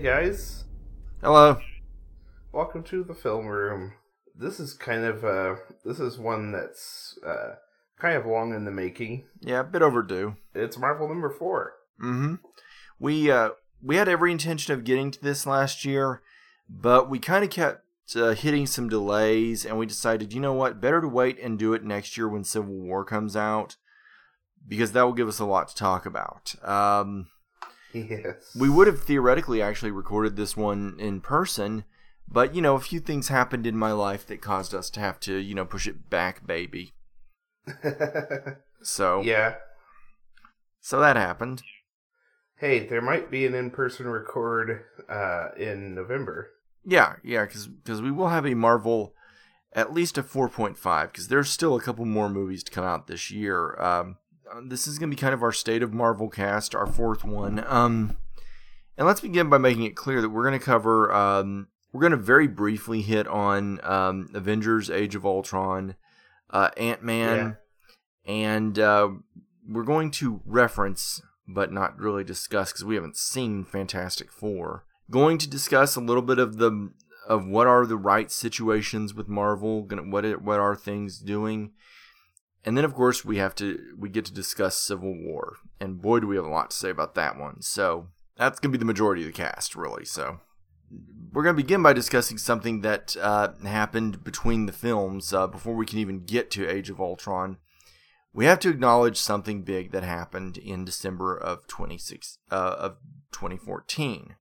guys. Hello. Welcome to the film room. This is kind of uh this is one that's uh kind of long in the making. Yeah, a bit overdue. It's Marvel number 4. Mm-hmm. We uh we had every intention of getting to this last year, but we kind of kept uh, hitting some delays, and we decided, you know what, better to wait and do it next year when Civil War comes out, because that will give us a lot to talk about. Um, Yes. we would have theoretically actually recorded this one in person, but you know, a few things happened in my life that caused us to have to, you know, push it back, baby. So, yeah. so that happened. Hey, there might be an in-person record uh in November. Yeah, yeah, because cuz we will have a Marvel, at least a 4.5, because there's still a couple more movies to come out this year. Um, this is going to be kind of our State of Marvel cast, our fourth one. Um, and let's begin by making it clear that we're going to cover, um, we're going to very briefly hit on um, Avengers Age of Ultron, uh, Ant Man, and uh, we're going to reference, but not really discuss, because we haven't seen Fantastic Four. Going to discuss a little bit of the of what are the right situations with Marvel, gonna, what it, what are things doing, and then of course we have to we get to discuss Civil War, and boy do we have a lot to say about that one. So that's gonna be the majority of the cast, really. So we're gonna begin by discussing something that uh, happened between the films uh, before we can even get to Age of Ultron. We have to acknowledge something big that happened in December of 26 uh, of 2014.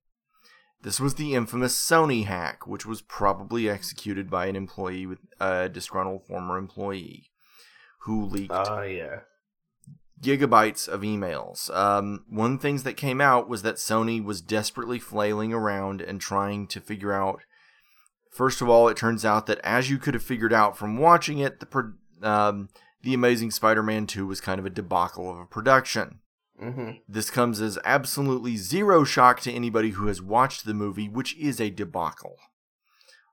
This was the infamous Sony hack, which was probably executed by an employee with a disgruntled former employee who leaked Uh yeah. gigabytes of emails. Um, one of the things that came out was that Sony was desperately flailing around and trying to figure out. First of all, it turns out that as you could have figured out from watching it, the um, the Amazing Spider-Man 2 was kind of a debacle of a production. Mhm. This comes as absolutely zero shock to anybody who has watched the movie, which is a debacle.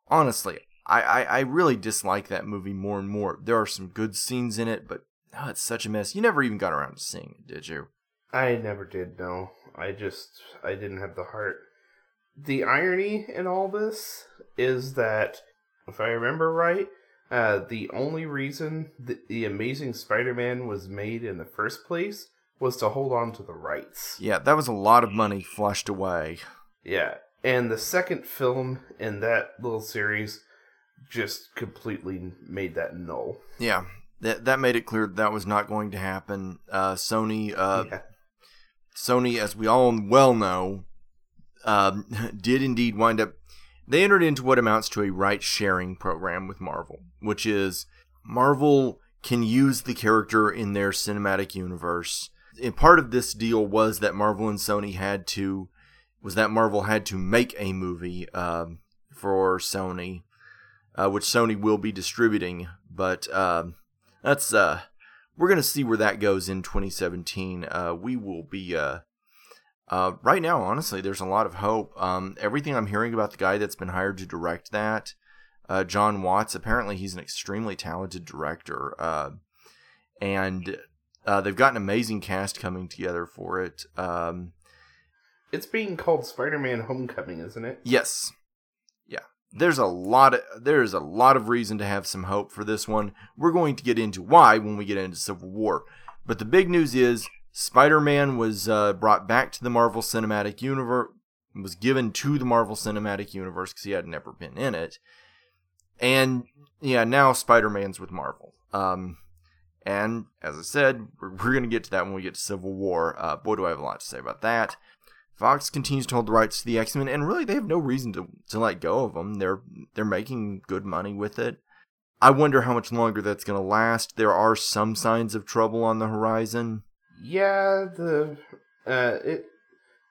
Honestly, I, I, I really dislike that movie more and more. There are some good scenes in it, but oh, it's such a mess. You never even got around to seeing it, did you? I never did No, I just I didn't have the heart. The irony in all this is that if I remember right, uh, the only reason that the Amazing Spider-Man was made in the first place was to hold on to the rights. Yeah, that was a lot of money flushed away. Yeah, and the second film in that little series just completely made that null. Yeah, that that made it clear that, that was not going to happen. Uh, Sony, uh, yeah. Sony, as we all well know, um, did indeed wind up. They entered into what amounts to a right sharing program with Marvel, which is Marvel can use the character in their cinematic universe. And part of this deal was that Marvel and Sony had to was that Marvel had to make a movie um, for Sony, uh, which Sony will be distributing. But um, that's uh, we're gonna see where that goes in 2017. Uh, we will be uh, uh, right now. Honestly, there's a lot of hope. Um, everything I'm hearing about the guy that's been hired to direct that, uh, John Watts. Apparently, he's an extremely talented director, uh, and uh, they've got an amazing cast coming together for it. Um, It's being called Spider-Man Homecoming, isn't it? Yes. There's a lot of there's a lot of reason to have some hope for this one. We're going to get into why when we get into Civil War. But the big news is Spider-Man was uh, brought back to the Marvel Cinematic Universe was given to the Marvel Cinematic Universe because he had never been in it. And yeah, now Spider-Man's with Marvel. Um, and as I said, we're, we're going to get to that when we get to Civil War. Uh, boy, do I have a lot to say about that. Fox continues to hold the rights to the X Men, and really they have no reason to, to let go of them. They're they're making good money with it. I wonder how much longer that's going to last. There are some signs of trouble on the horizon. Yeah, the uh, it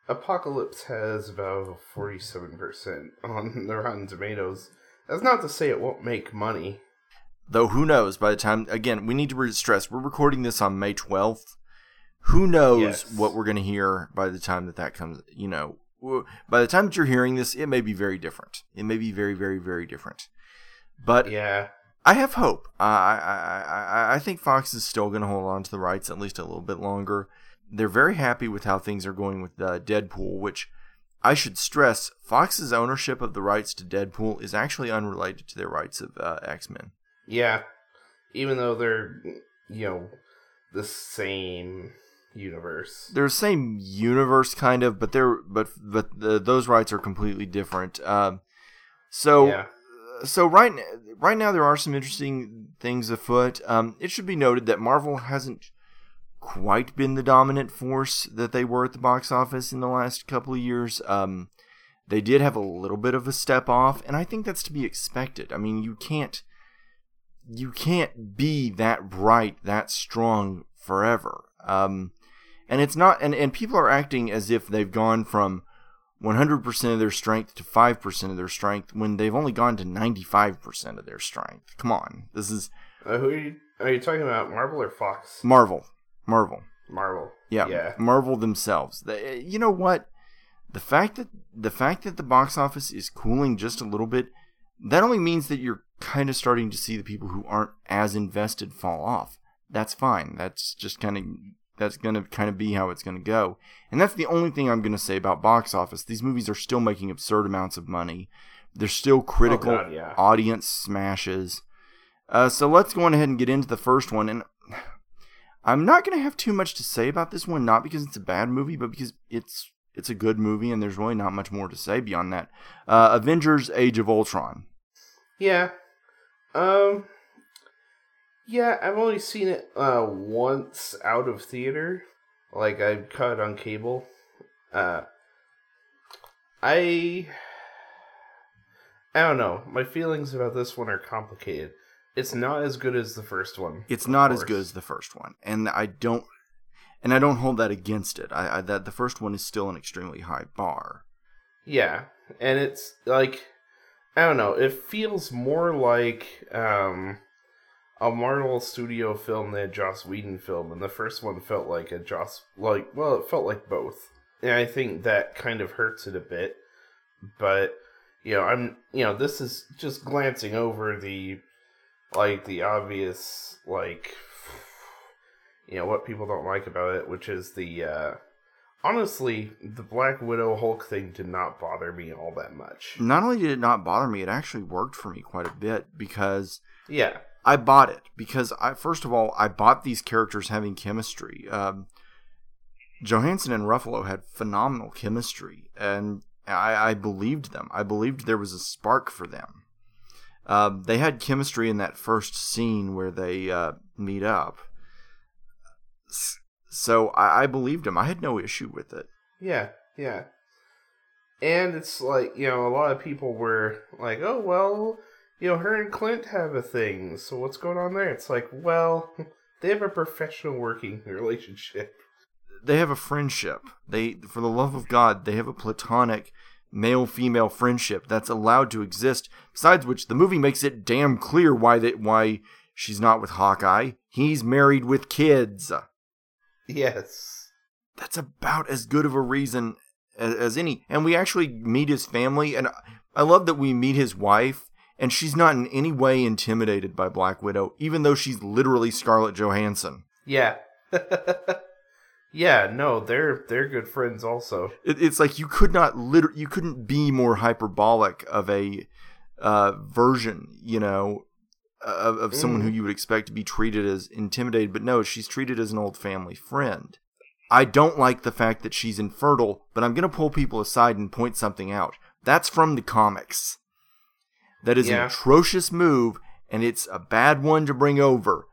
Apocalypse has about forty-seven percent on the Rotten Tomatoes. That's not to say it won't make money. Though who knows? By the time again, we need to stress we're recording this on May twelfth. Who knows Yes. what we're going to hear by the time that that comes? You know, by the time that you're hearing this, it may be very different. It may be very, very, very different. But Yeah, I have hope. I I I I, I think Fox is still going to hold on to the rights at least a little bit longer. They're very happy with how things are going with uh, Deadpool, which I should stress Fox's ownership of the rights to Deadpool is actually unrelated to their rights of uh, X Men. Yeah, even though they're you know the same universe. They're the same universe, kind of, but they're but but the, those rights are completely different. Um, so yeah, so right right now there are some interesting things afoot. Um, it should be noted that Marvel hasn't quite been the dominant force that they were at the box office in the last couple of years. Um, they did have a little bit of a step off, and I think that's to be expected. I mean, you can't you can't be that bright, that strong forever. Um, and it's not, and, and people are acting as if they've gone from 100% of their strength to 5% of their strength when they've only gone to 95% of their strength. Come on. This is uh, who are you? Are you talking about Marvel or Fox? Marvel. Marvel. Marvel. Yeah, Yeah. Marvel themselves. They, you know what? The fact that the fact that the box office is cooling just a little bit, that only means that you're kind of starting to see the people who aren't as invested fall off. That's fine. That's just kind of that's going to kind of be how it's going to go. And that's the only thing I'm going to say about box office. These movies are still making absurd amounts of money. They're still critical Oh, God, yeah. audience smashes. Uh, so let's go on ahead and get into the first one. And I'm not going to have too much to say about this one, not because it's a bad movie, but because it's it's a good movie, and there's really not much more to say beyond that. Uh, Avengers: Age of Ultron. Yeah. Um. Yeah, I've only seen it uh once out of theater. Like I caught it on cable. Uh. I. I don't know. My feelings about this one are complicated. It's not as good as the first one. It's not as good as the first one, and I don't, and I don't hold that against it. I, I that the first one is still an extremely high bar. Yeah, and it's like I don't know. It feels more like um, a Marvel Studio film than a Joss Whedon film, and the first one felt like a Joss like well, it felt like both, and I think that kind of hurts it a bit. But you know, I'm you know, this is just glancing over the like the obvious like you know what people don't like about it, which is the uh honestly, the Black Widow Hulk thing did not bother me all that much. Not only did it not bother me, it actually worked for me quite a bit because Yeah, I bought it because I first of all I bought these characters having chemistry. Um, Johansson and Ruffalo had phenomenal chemistry, and I, I believed them. I believed there was a spark for them. Um, they had chemistry in that first scene where they uh, meet up, so I, I believed them. I had no issue with it. yeah, yeah. And it's like, you know, a lot of people were like, oh, well, you know, her and Clint have a thing, so what's going on there? It's like, well, they have a professional working relationship. they have a friendship. They, for the love of God, they have a platonic male female friendship that's allowed to exist. Besides which, the movie makes it damn clear why that why she's not with Hawkeye. He's married with kids. Yes. That's about as good of a reason as, as any. And we actually meet his family, and I love that we meet his wife. And she's not in any way intimidated by Black Widow, even though she's literally Scarlett Johansson. Yeah. yeah, no, they're they're good friends also. It, it's like you could not liter- you couldn't be more hyperbolic of a uh, version, you know, of, of someone who you would expect to be treated as intimidated. But no, she's treated as an old family friend. I don't like the fact that she's infertile, but I'm going to pull people aside and point something out. That's from the comics. That is an atrocious move, and it's a bad one to bring over.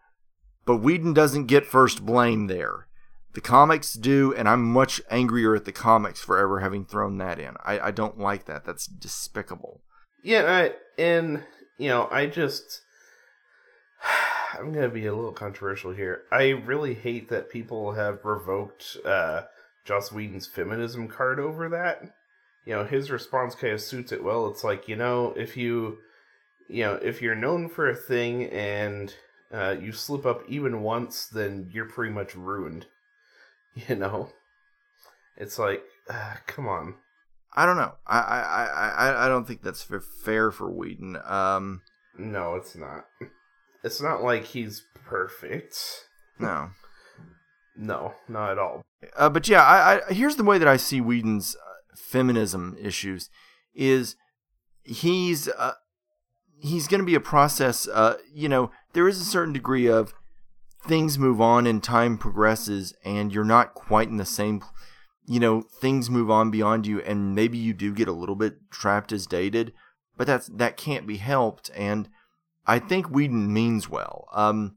But Whedon doesn't get first blame there. The comics do, and I'm much angrier at the comics for ever having thrown that in. I, I don't like that. That's despicable. Yeah, I, and you know, I just I'm gonna be a little controversial here. I really hate that people have revoked uh, Joss Whedon's feminism card over that. You know, his response kind of suits it well. It's like you know, if you you know, if you're known for a thing and uh, you slip up even once, then you're pretty much ruined. You know, it's like, uh, come on. I don't know. I I, I, I- don't think that's fair for Whedon. Um, No, it's not. It's not like he's perfect. no. No, not at all. Uh, but yeah, I, I here's the way that I see Whedon's feminism issues is he's uh, he's going to be a process. Uh, you know, there is a certain degree of things move on and time progresses, and you're not quite in the same. You know, things move on beyond you, and maybe you do get a little bit trapped as dated, but that's that can't be helped. And I think Whedon means well. Um,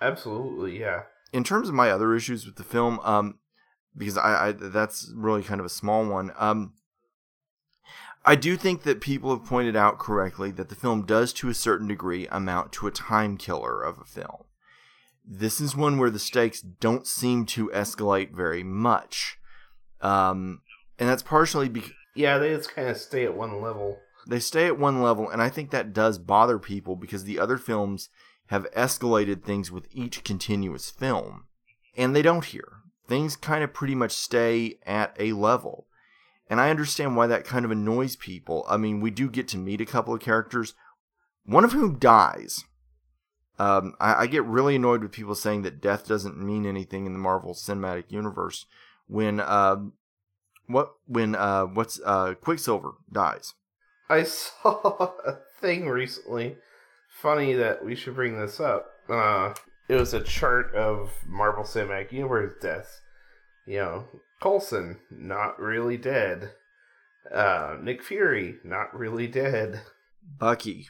Absolutely, yeah. In terms of my other issues with the film, um, because I, I that's really kind of a small one. Um, I do think that people have pointed out correctly that the film does, to a certain degree, amount to a time killer of a film. This is one where the stakes don't seem to escalate very much. Um, and that's partially because. Yeah, they just kind of stay at one level. They stay at one level, and I think that does bother people because the other films have escalated things with each continuous film. And they don't here. Things kind of pretty much stay at a level. And I understand why that kind of annoys people. I mean, we do get to meet a couple of characters, one of whom dies. Um, I, I, get really annoyed with people saying that death doesn't mean anything in the Marvel Cinematic Universe when uh, what when uh, what's uh, Quicksilver dies. I saw a thing recently. Funny that we should bring this up. Uh, it was a chart of Marvel Cinematic Universe deaths. You know, Coulson, not really dead. Uh, Nick Fury, not really dead. Bucky,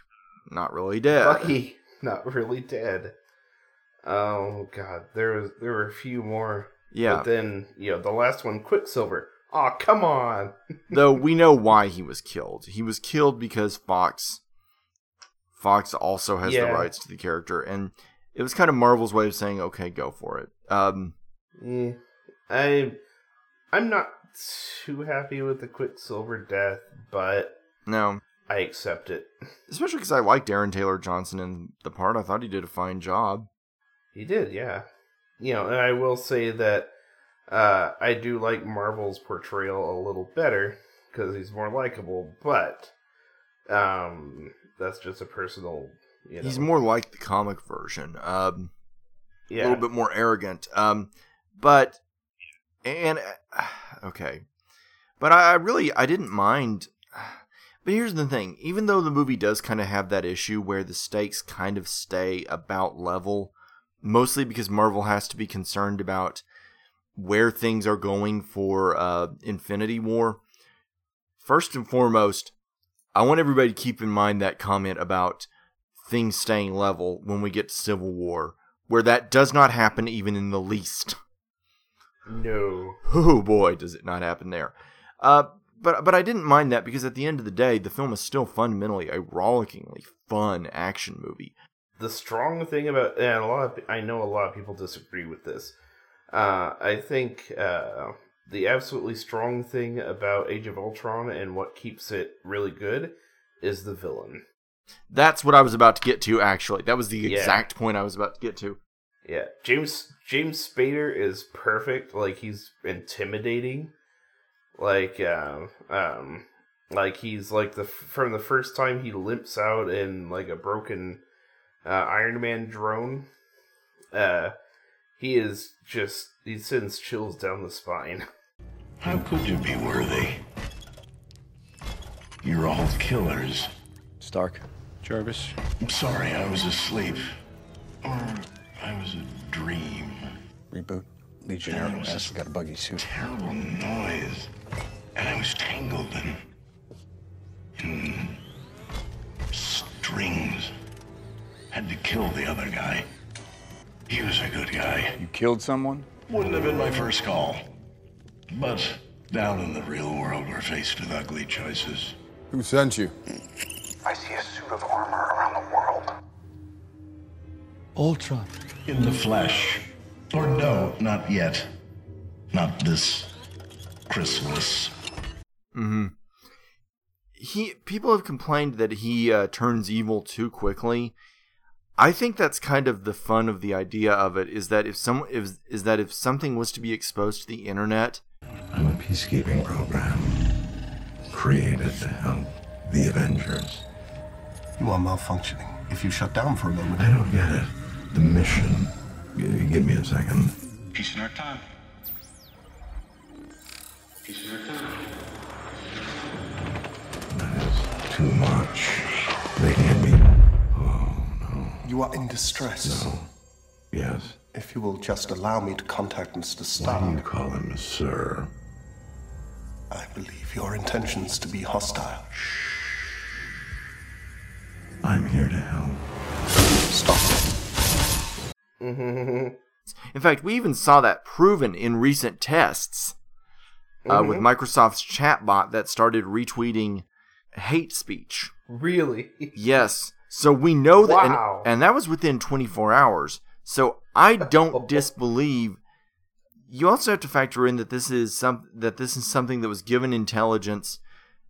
not really dead. Bucky, not really dead. Oh god, there was there were a few more. Yeah. But then, you know, the last one, Quicksilver. Oh, come on. Though we know why he was killed. He was killed because Fox Fox also has yeah. the rights to the character and it was kind of Marvel's way of saying, "Okay, go for it." Um yeah. I I'm not too happy with the Quicksilver death, but no, I accept it. Especially because I liked Aaron Taylor Johnson in the part. I thought he did a fine job. He did, yeah. You know, and I will say that uh, I do like Marvel's portrayal a little better because he's more likable, but um, that's just a personal. You know. He's more like the comic version. Um, yeah. A little bit more arrogant. Um, but and uh, okay, but I really I didn't mind. But here's the thing: even though the movie does kind of have that issue where the stakes kind of stay about level, mostly because Marvel has to be concerned about where things are going for uh, Infinity War. First and foremost, I want everybody to keep in mind that comment about things staying level when we get to Civil War, where that does not happen even in the least. No. Oh boy, does it not happen there. Uh, but but I didn't mind that because at the end of the day, the film is still fundamentally a rollickingly fun action movie. The strong thing about and a lot of I know a lot of people disagree with this. Uh, I think uh, the absolutely strong thing about Age of Ultron and what keeps it really good is the villain. That's what I was about to get to. Actually, that was the exact point I was about to get to. Yeah, James James Spader is perfect. Like he's intimidating. Like um um like he's like the from the first time he limps out in like a broken uh, Iron Man drone. Uh he is just he sends chills down the spine. How could you be worthy? You're all killers. Stark. Jarvis. I'm sorry, I was asleep. Or I was a dream. Reboot. Legionnaire S got a buggy suit. Terrible noise. And I was tangled in, in strings. Had to kill the other guy. He was a good guy. You killed someone? Wouldn't have been my first call. But down in the real world, we're faced with ugly choices. Who sent you? I see a suit of armor around the world. Ultron. In the flesh. Or no, not yet. Not this Christmas. Mm-hmm. He people have complained that he uh, turns evil too quickly. I think that's kind of the fun of the idea of it is that if some is, is that if something was to be exposed to the internet, I'm a peacekeeping program created to help the Avengers. You are malfunctioning. If you shut down for a moment, I don't get it. The mission. Give me a second. Peace in our time. Peace in our time. That is too much. They can't be. Oh, no. You are in distress. Yes. If you will just allow me to contact Mr. Why do you call him sir? I believe your intentions to be hostile. I'm here to help. Stop. In fact, we even saw that proven in recent tests uh, with Microsoft's chatbot that started retweeting hate speech. Really? Yes. So we know that, and- Wow. and, that was within 24 hours. So I don't disbelieve. You also have to factor in that this is some that this is something that was given intelligence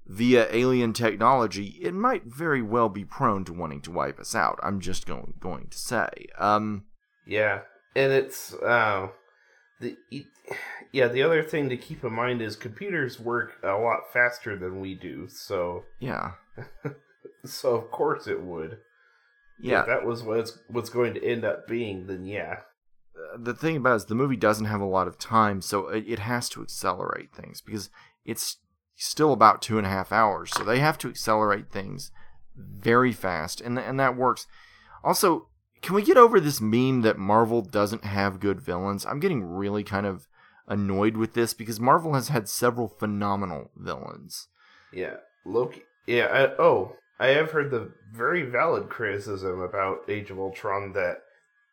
via alien technology. It might very well be prone to wanting to wipe us out. I'm just going going to say. Um, Yeah, and it's uh, the yeah. The other thing to keep in mind is computers work a lot faster than we do. So yeah, so of course it would. yeah. If that was what it's what's going to end up being. Then yeah. the thing about it is the movie doesn't have a lot of time, so it, it has to accelerate things because it's still about two and a half hours. So they have to accelerate things very fast, and and that works. Also, can we get over this meme that Marvel doesn't have good villains? I'm getting really kind of annoyed with this because Marvel has had several phenomenal villains. Yeah, Loki. Yeah. I, oh, I have heard the very valid criticism about Age of Ultron that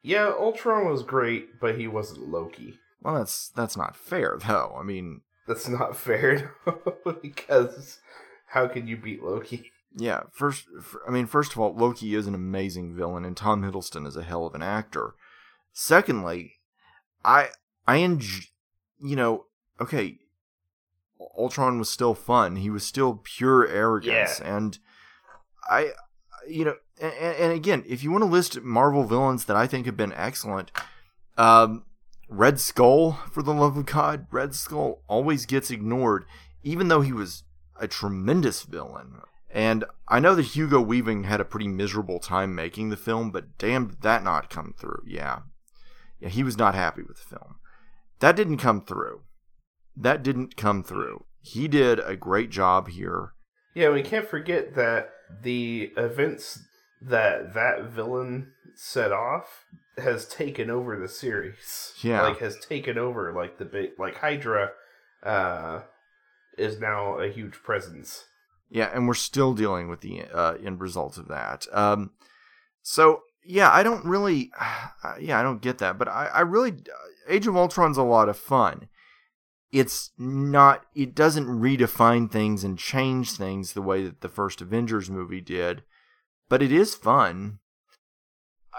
yeah, Ultron was great, but he wasn't Loki. Well, that's that's not fair though. I mean, That's not fair because how can you beat Loki? Yeah, first, I mean, first of all, Loki is an amazing villain, and Tom Hiddleston is a hell of an actor. Secondly, I, I enj- you know, okay, Ultron was still fun. He was still pure arrogance, and I, you know, and, and again, if you want to list Marvel villains that I think have been excellent, um, Red Skull, for the love of God, Red Skull always gets ignored, even though he was a tremendous villain. And I know that Hugo Weaving had a pretty miserable time making the film, but damn, did that not come through. Yeah. Yeah, he was not happy with the film. That didn't come through. That didn't come through. He did a great job here. Yeah, we can't forget that the events that that villain set off has taken over the series. Yeah. like has taken over like the big like Hydra uh is now a huge presence. Yeah, and we're still dealing with the uh, end result of that. Um, so yeah, I don't really, yeah, I don't get that, but I, I really, Age of Ultron's a lot of fun. It's not, it doesn't redefine things and change things the way that the first Avengers movie did, but it is fun.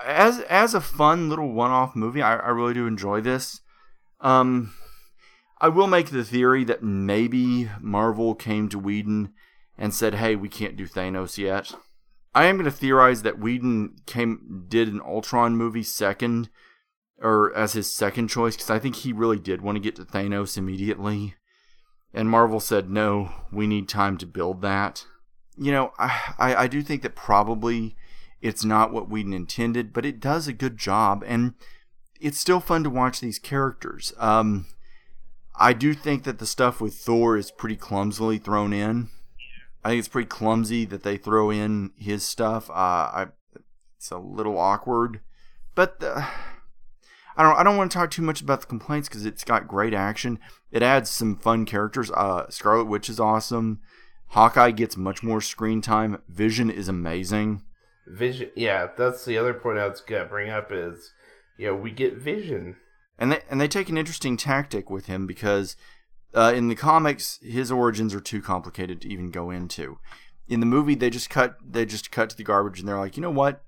As as a fun little one-off movie, I, I really do enjoy this. Um, I will make the theory that maybe Marvel came to Whedon and said, "Hey, we can't do Thanos yet." I am going to theorize that Whedon came did an Ultron movie second, or as his second choice, because I think he really did want to get to Thanos immediately, and Marvel said, "No, we need time to build that." You know, I I, I do think that probably it's not what Whedon intended, but it does a good job, and it's still fun to watch these characters. Um, I do think that the stuff with Thor is pretty clumsily thrown in. I think it's pretty clumsy that they throw in his stuff. Uh, I, it's a little awkward, but uh, I don't. I don't want to talk too much about the complaints because it's got great action. It adds some fun characters. Uh, Scarlet Witch is awesome. Hawkeye gets much more screen time. Vision is amazing. Vision yeah, that's the other point I was gonna bring up is yeah, we get Vision. and they and they take an interesting tactic with him because uh, in the comics his origins are too complicated to even go into. In the movie, they just cut they just cut to the garbage, and they're like, you know what?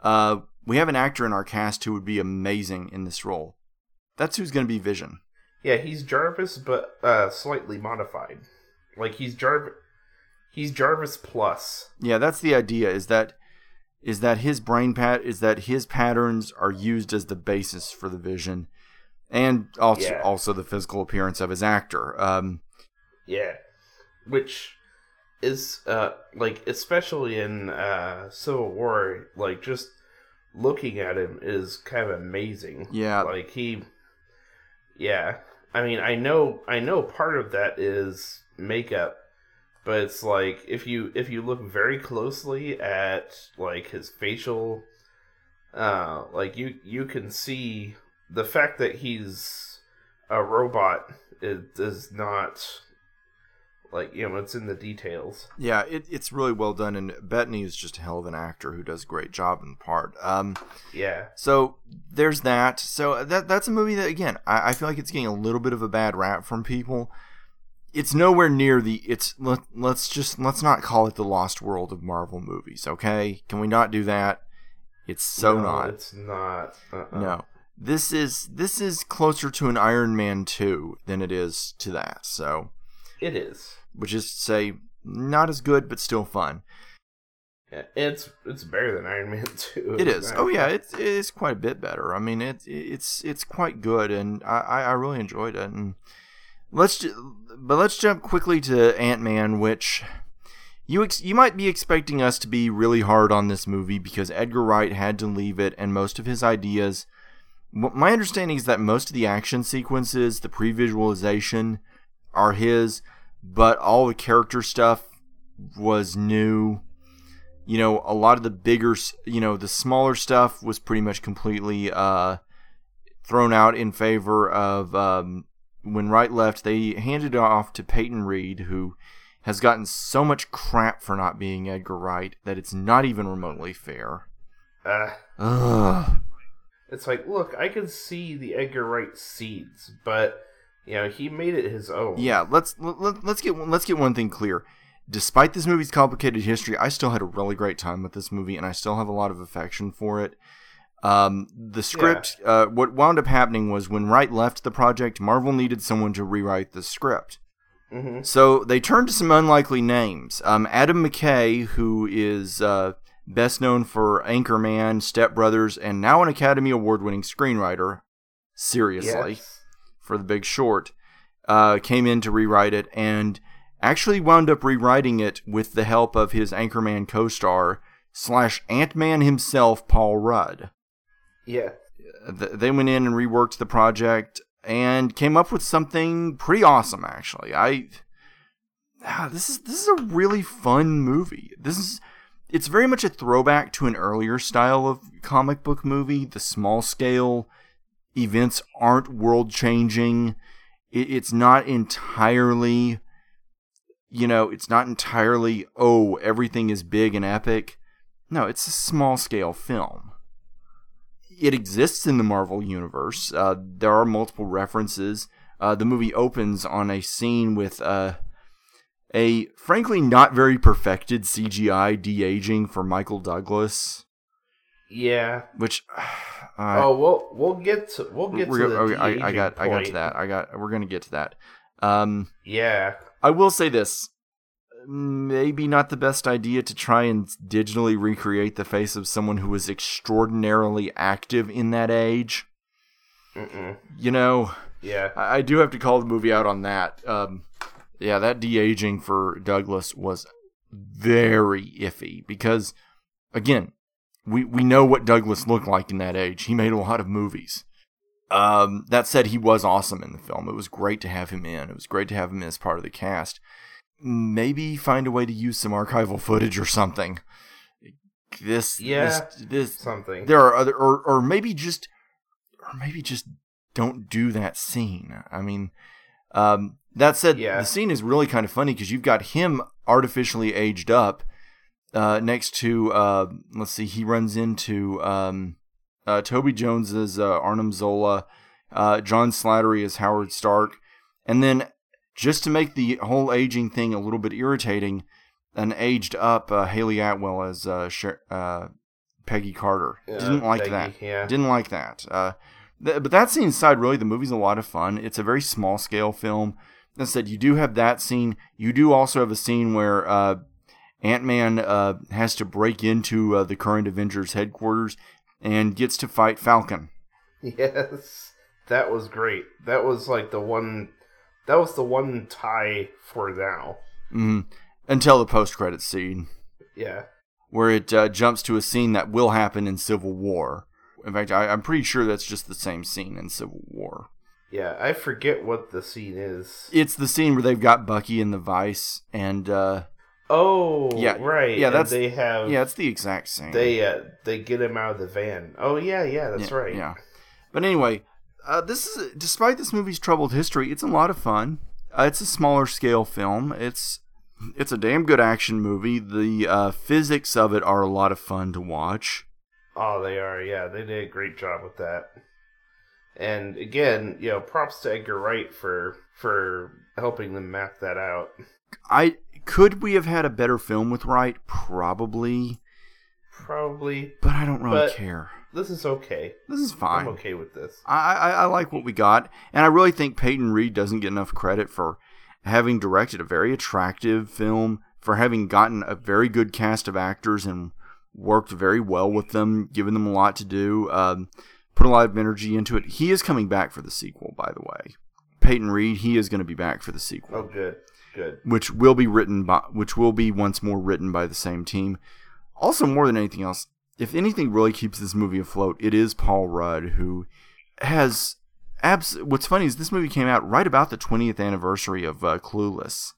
Uh, we have an actor in our cast who would be amazing in this role. That's who's going to be Vision. Yeah, he's Jarvis but uh slightly modified. Like he's Jarvis he's Jarvis plus. Yeah, that's the idea. Is that is that his brain pat is that his patterns are used as the basis for the vision, and also Yeah. also the physical appearance of his actor. Um, Yeah. Which is uh like especially in uh Civil War, like just looking at him is kind of amazing. Yeah. Like he Yeah. I mean, I know, I know part of that is makeup, but it's like if you if you look very closely at like his facial, uh, like you you can see the fact that he's a robot. It does not like you know it's in the details. Yeah, it, it's really well done, and Bettany is just a hell of an actor who does a great job in the part. Um, Yeah, so there's that. So that that's a movie that again I, I feel like it's getting a little bit of a bad rap from people. It's nowhere near the. It's let, let's just let's not call it the lost world of Marvel movies. Okay, can we not do that? It's so No, not. It's not. Uh-uh. No. This is this is closer to an Iron Man 2 than it is to that. So, it is. which is to say not as good but still fun. Yeah, It's it's better than Iron Man Two. It is. Oh yeah, it's it's quite a bit better. I mean, it's it's it's quite good, and I I I really enjoyed it. And let's ju- but let's jump quickly to Ant Man, which you ex- you might be expecting us to be really hard on this movie because Edgar Wright had to leave it, and most of his ideas. My understanding is that most of the action sequences, the pre-visualization, are his, but all the character stuff was new you know a lot of the bigger you know the smaller stuff was pretty much completely uh thrown out in favor of um when Wright left they handed it off to Peyton Reed who has gotten so much crap for not being Edgar Wright that it's not even remotely fair. Uh, Ugh. it's like, look, I can see the Edgar Wright seeds, but you know, he made it his own. Yeah, let's let, let- let's get let's get one thing clear. Despite this movie's complicated history, I still had a really great time with this movie, and I still have a lot of affection for it. Um, the script, uh, what wound up happening was when Wright left the project, Marvel needed someone to rewrite the script. hmm So they turned to some unlikely names. Um, Adam McKay, who is uh, best known for Anchorman, Step Brothers, and now an Academy Award winning screenwriter, seriously, Yes. for The Big Short, uh, came in to rewrite it and actually wound up rewriting it with the help of his Anchorman co star slash Ant Man himself, Paul Rudd Yeah. they went in and reworked the project and came up with something pretty awesome actually. I ah, this is this is a really fun movie. This is it's very much a throwback to an earlier style of comic book movie. The small scale events aren't world changing it, it's not entirely you know it's not entirely oh everything is big and epic. No it's a small scale film it exists in the Marvel universe. Uh, there are multiple references. Uh, the movie opens on a scene with uh, a frankly not very perfected CGI de aging for Michael Douglas, Yeah. which uh, oh, we'll we'll get to we'll get to the okay, I, I de-aging got I got to that. I got we're gonna get to that. Um, Yeah. I will say this. Maybe not the best idea to try and digitally recreate the face of someone who was extraordinarily active in that age. Mm-mm. You know, Yeah. I, I do have to call the movie out on that. Um, yeah, that de aging for Douglas was very iffy because, again, we we know what Douglas looked like in that age. He made a lot of movies. Um, that said, he was awesome in the film. It was great to have him in. It was great to have him as part of the cast. Maybe find a way to use some archival footage or something. This, Yeah, this, this Something. there are other or or maybe just or maybe just don't do that scene i mean um that said Yeah. the scene is really kind of funny because you've got him artificially aged up uh next to uh let's see he runs into um uh toby jones as uh, arnim zola uh john slattery as howard stark and then just to make the whole aging thing a little bit irritating an aged up uh, hayley atwell as uh, Sher- uh peggy carter didn't like Peggy, that yeah. didn't like that. Uh, th- but that scene aside, really, the movie's a lot of fun. It's a very small scale film. That said, you do have that scene. You do also have a scene where uh, Ant Man uh, has to break into uh, the current Avengers headquarters and gets to fight Falcon. Yes, that was great. That was like the one. That was the one tie for now. Mm, until the post credits scene, Yeah, where it uh, jumps to a scene that will happen in Civil War. In fact, I, I'm pretty sure that's just the same scene in Civil War. Yeah, I forget what the scene is. It's the scene where they've got Bucky in the vice, and uh, Oh, Yeah, right. yeah, and that's- they have. yeah, it's the exact same. They uh, they get him out of the van. Oh yeah, yeah, that's yeah, right. Yeah, but anyway, uh, this is despite this movie's troubled history, it's a lot of fun. Uh, it's a smaller scale film. It's it's a damn good action movie. The uh, physics of it are a lot of fun to watch. Oh, they are. Yeah, they did a great job with that. And again, you know, props to Edgar Wright for for helping them map that out. I could we have had a better film with Wright? Probably, Probably. but I don't really But- care. This is okay. This is fine. I'm okay with this. I, I, I like what we got, and I really think Peyton Reed doesn't get enough credit for having directed a very attractive film, for having gotten a very good cast of actors and worked very well with them, given them a lot to do, um, put a lot of energy into it. He is coming back for the sequel, by the way. Peyton Reed, he is going to be back for the sequel Oh, good, good. which will be written by which will be once more written by the same team. Also, more than anything else, if anything really keeps this movie afloat, it is Paul Rudd who has abs. What's funny is this movie came out right about the 20th anniversary of uh, Clueless,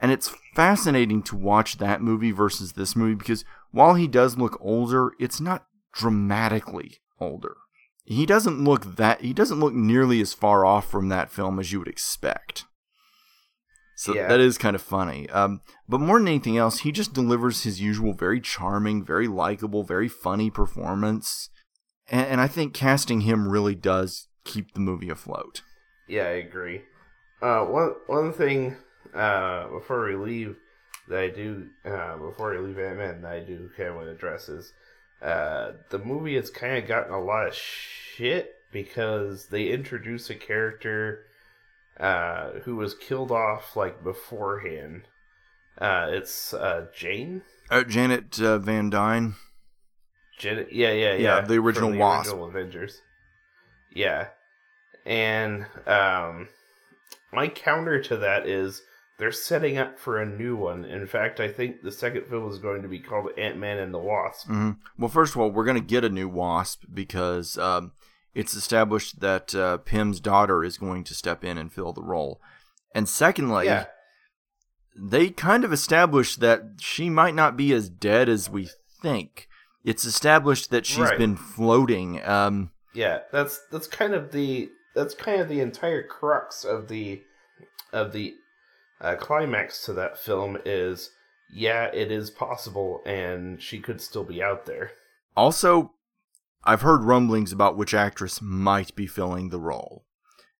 and it's fascinating to watch that movie versus this movie because while he does look older, it's not dramatically older. He doesn't look that he doesn't look nearly as far off from that film as you would expect. So Yeah. that is kind of funny. Um, but more than anything else, he just delivers his usual very charming, very likable, very funny performance. And, and I think casting him really does keep the movie afloat. Yeah, I agree. Uh, one one thing uh, before we leave that I do uh, before we leave Ant Man that I do kind of want to address is uh, the movie has kind of gotten a lot of shit because they introduce a character uh, who was killed off like beforehand. Uh, it's uh, Jane. Uh, Janet uh, Van Dyne. Yeah, yeah, yeah. Yeah, the original from Wasp. original Avengers. Yeah, and um, my counter to that is they're setting up for a new one. In fact, I think the second film is going to be called Ant Man and the Wasp. hmm Well, first of all, we're going to get a new Wasp because um, it's established that uh, Pym's daughter is going to step in and fill the role. And secondly, yeah, they kind of established that she might not be as dead as we think. It's established that she's Right. been floating. Um, yeah. That's that's kind of the that's kind of the entire crux of the of the uh, climax to that film is yeah, it is possible, and she could still be out there. also, I've heard rumblings about which actress might be filling the role.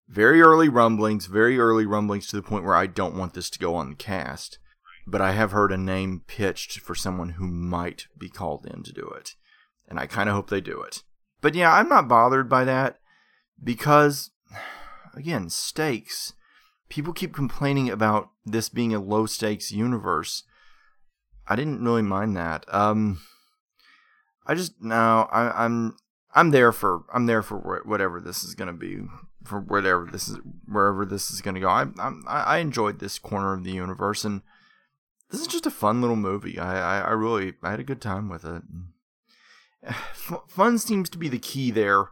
Very early rumblings, very early rumblings to the point where I don't want this to go on the cast. But I have heard a name pitched for someone who might be called in to do it. And I kind of hope they do it. But yeah, I'm not bothered by that because, again, stakes. People keep complaining about this being a low stakes universe. I didn't really mind that. Um, I just no, I, I'm I'm there for I'm there for wh- whatever this is gonna be for whatever this is wherever this is gonna go. I I'm, I I enjoyed this corner of the universe and this is just a fun little movie. I I, I really I had a good time with it. F- Fun seems to be the key there.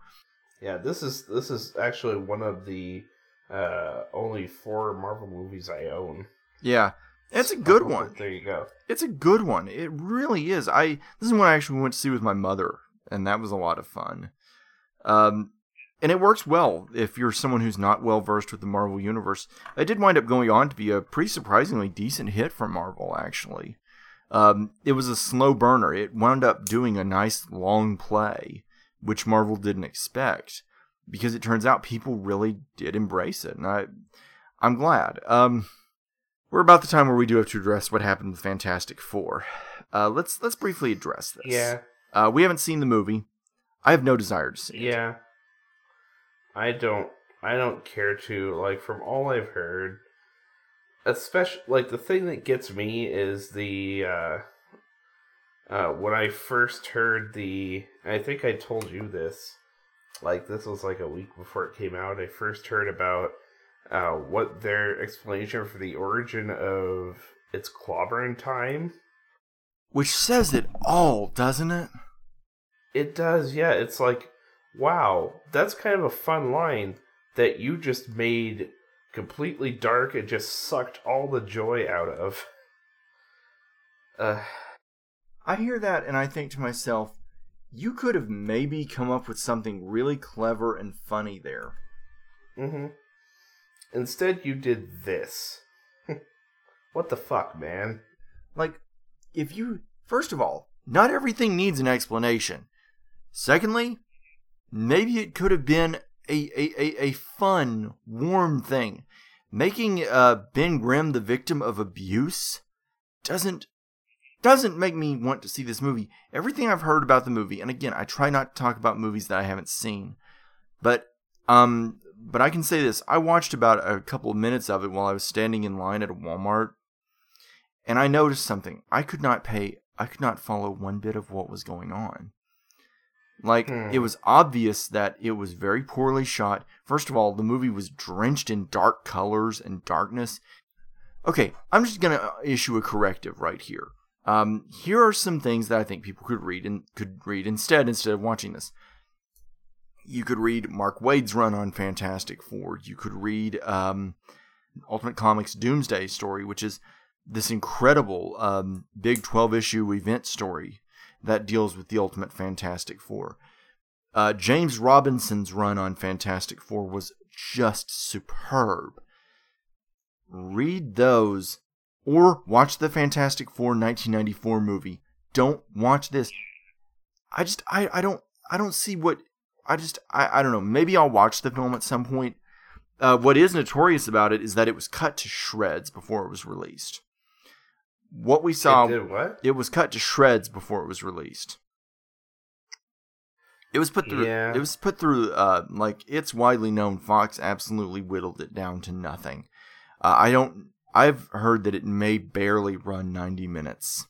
Yeah, this is this is actually one of the uh only four Marvel movies I own. Yeah, it's a good one. There you go. It's a good one. It really is. I this is one I actually went to see with my mother, and that was a lot of fun. Um, and it works well if you're someone who's not well versed with the Marvel universe. It did wind up going on to be a pretty surprisingly decent hit for Marvel, actually. Um, it was a slow burner. It wound up doing a nice long play, which Marvel didn't expect, because it turns out people really did embrace it, and I, I'm glad. Um, we're about the time where we do have to address what happened with Fantastic Four. Uh, let's let's briefly address this. Yeah, Uh, we haven't seen the movie. I have no desire to see it. yeah. I don't I don't care to like from all I've heard. Especially like the thing that gets me is the uh uh when I first heard the I think I told you this like this was like a week before it came out. I first heard about uh what their explanation for the origin of its clobbering time Which says it all, doesn't it? It does, yeah. It's like, wow, that's kind of a fun line. that you just made completely dark and just sucked all the joy out of. Uh, I hear that and I think to myself, you could have maybe come up with something really clever and funny there. hmm Instead, you did this. what the fuck, man? Like, if you. First of all, not everything needs an explanation. Secondly, maybe it could have been a, a, a, a fun, warm thing. Making uh, Ben Grimm the victim of abuse doesn't doesn't make me want to see this movie. Everything I've heard about the movie, and again, I try not to talk about movies that I haven't seen, but um, but I can say this: I watched about a couple of minutes of it while I was standing in line at a Walmart, and I noticed something. I could not pay. I could not follow one bit of what was going on. Like Hmm. it was obvious that it was very poorly shot. First of all, the movie was drenched in dark colors and darkness. Okay, I'm just gonna issue a corrective right here. Um, here are some things that I think people could read and could read instead instead of watching this. You could read Mark Waid's run on Fantastic Four. You could read um, Ultimate Comics Doomsday story, which is this incredible um, big 12 issue event story that deals with the Ultimate Fantastic Four. Uh, James Robinson's run on Fantastic Four was just superb. Read those or watch the Fantastic Four 1994 movie. Don't watch this. I just I, I don't I don't see what I just I, I don't know. Maybe I'll watch the film at some point. Uh, what is notorious about it is that it was cut to shreds before it was released. What we saw it did what? it was cut to shreds before it was released. It was put through. Yeah. It was put through. Uh, like it's widely known, Fox absolutely whittled it down to nothing. Uh, I don't. I've heard that it may barely run ninety minutes.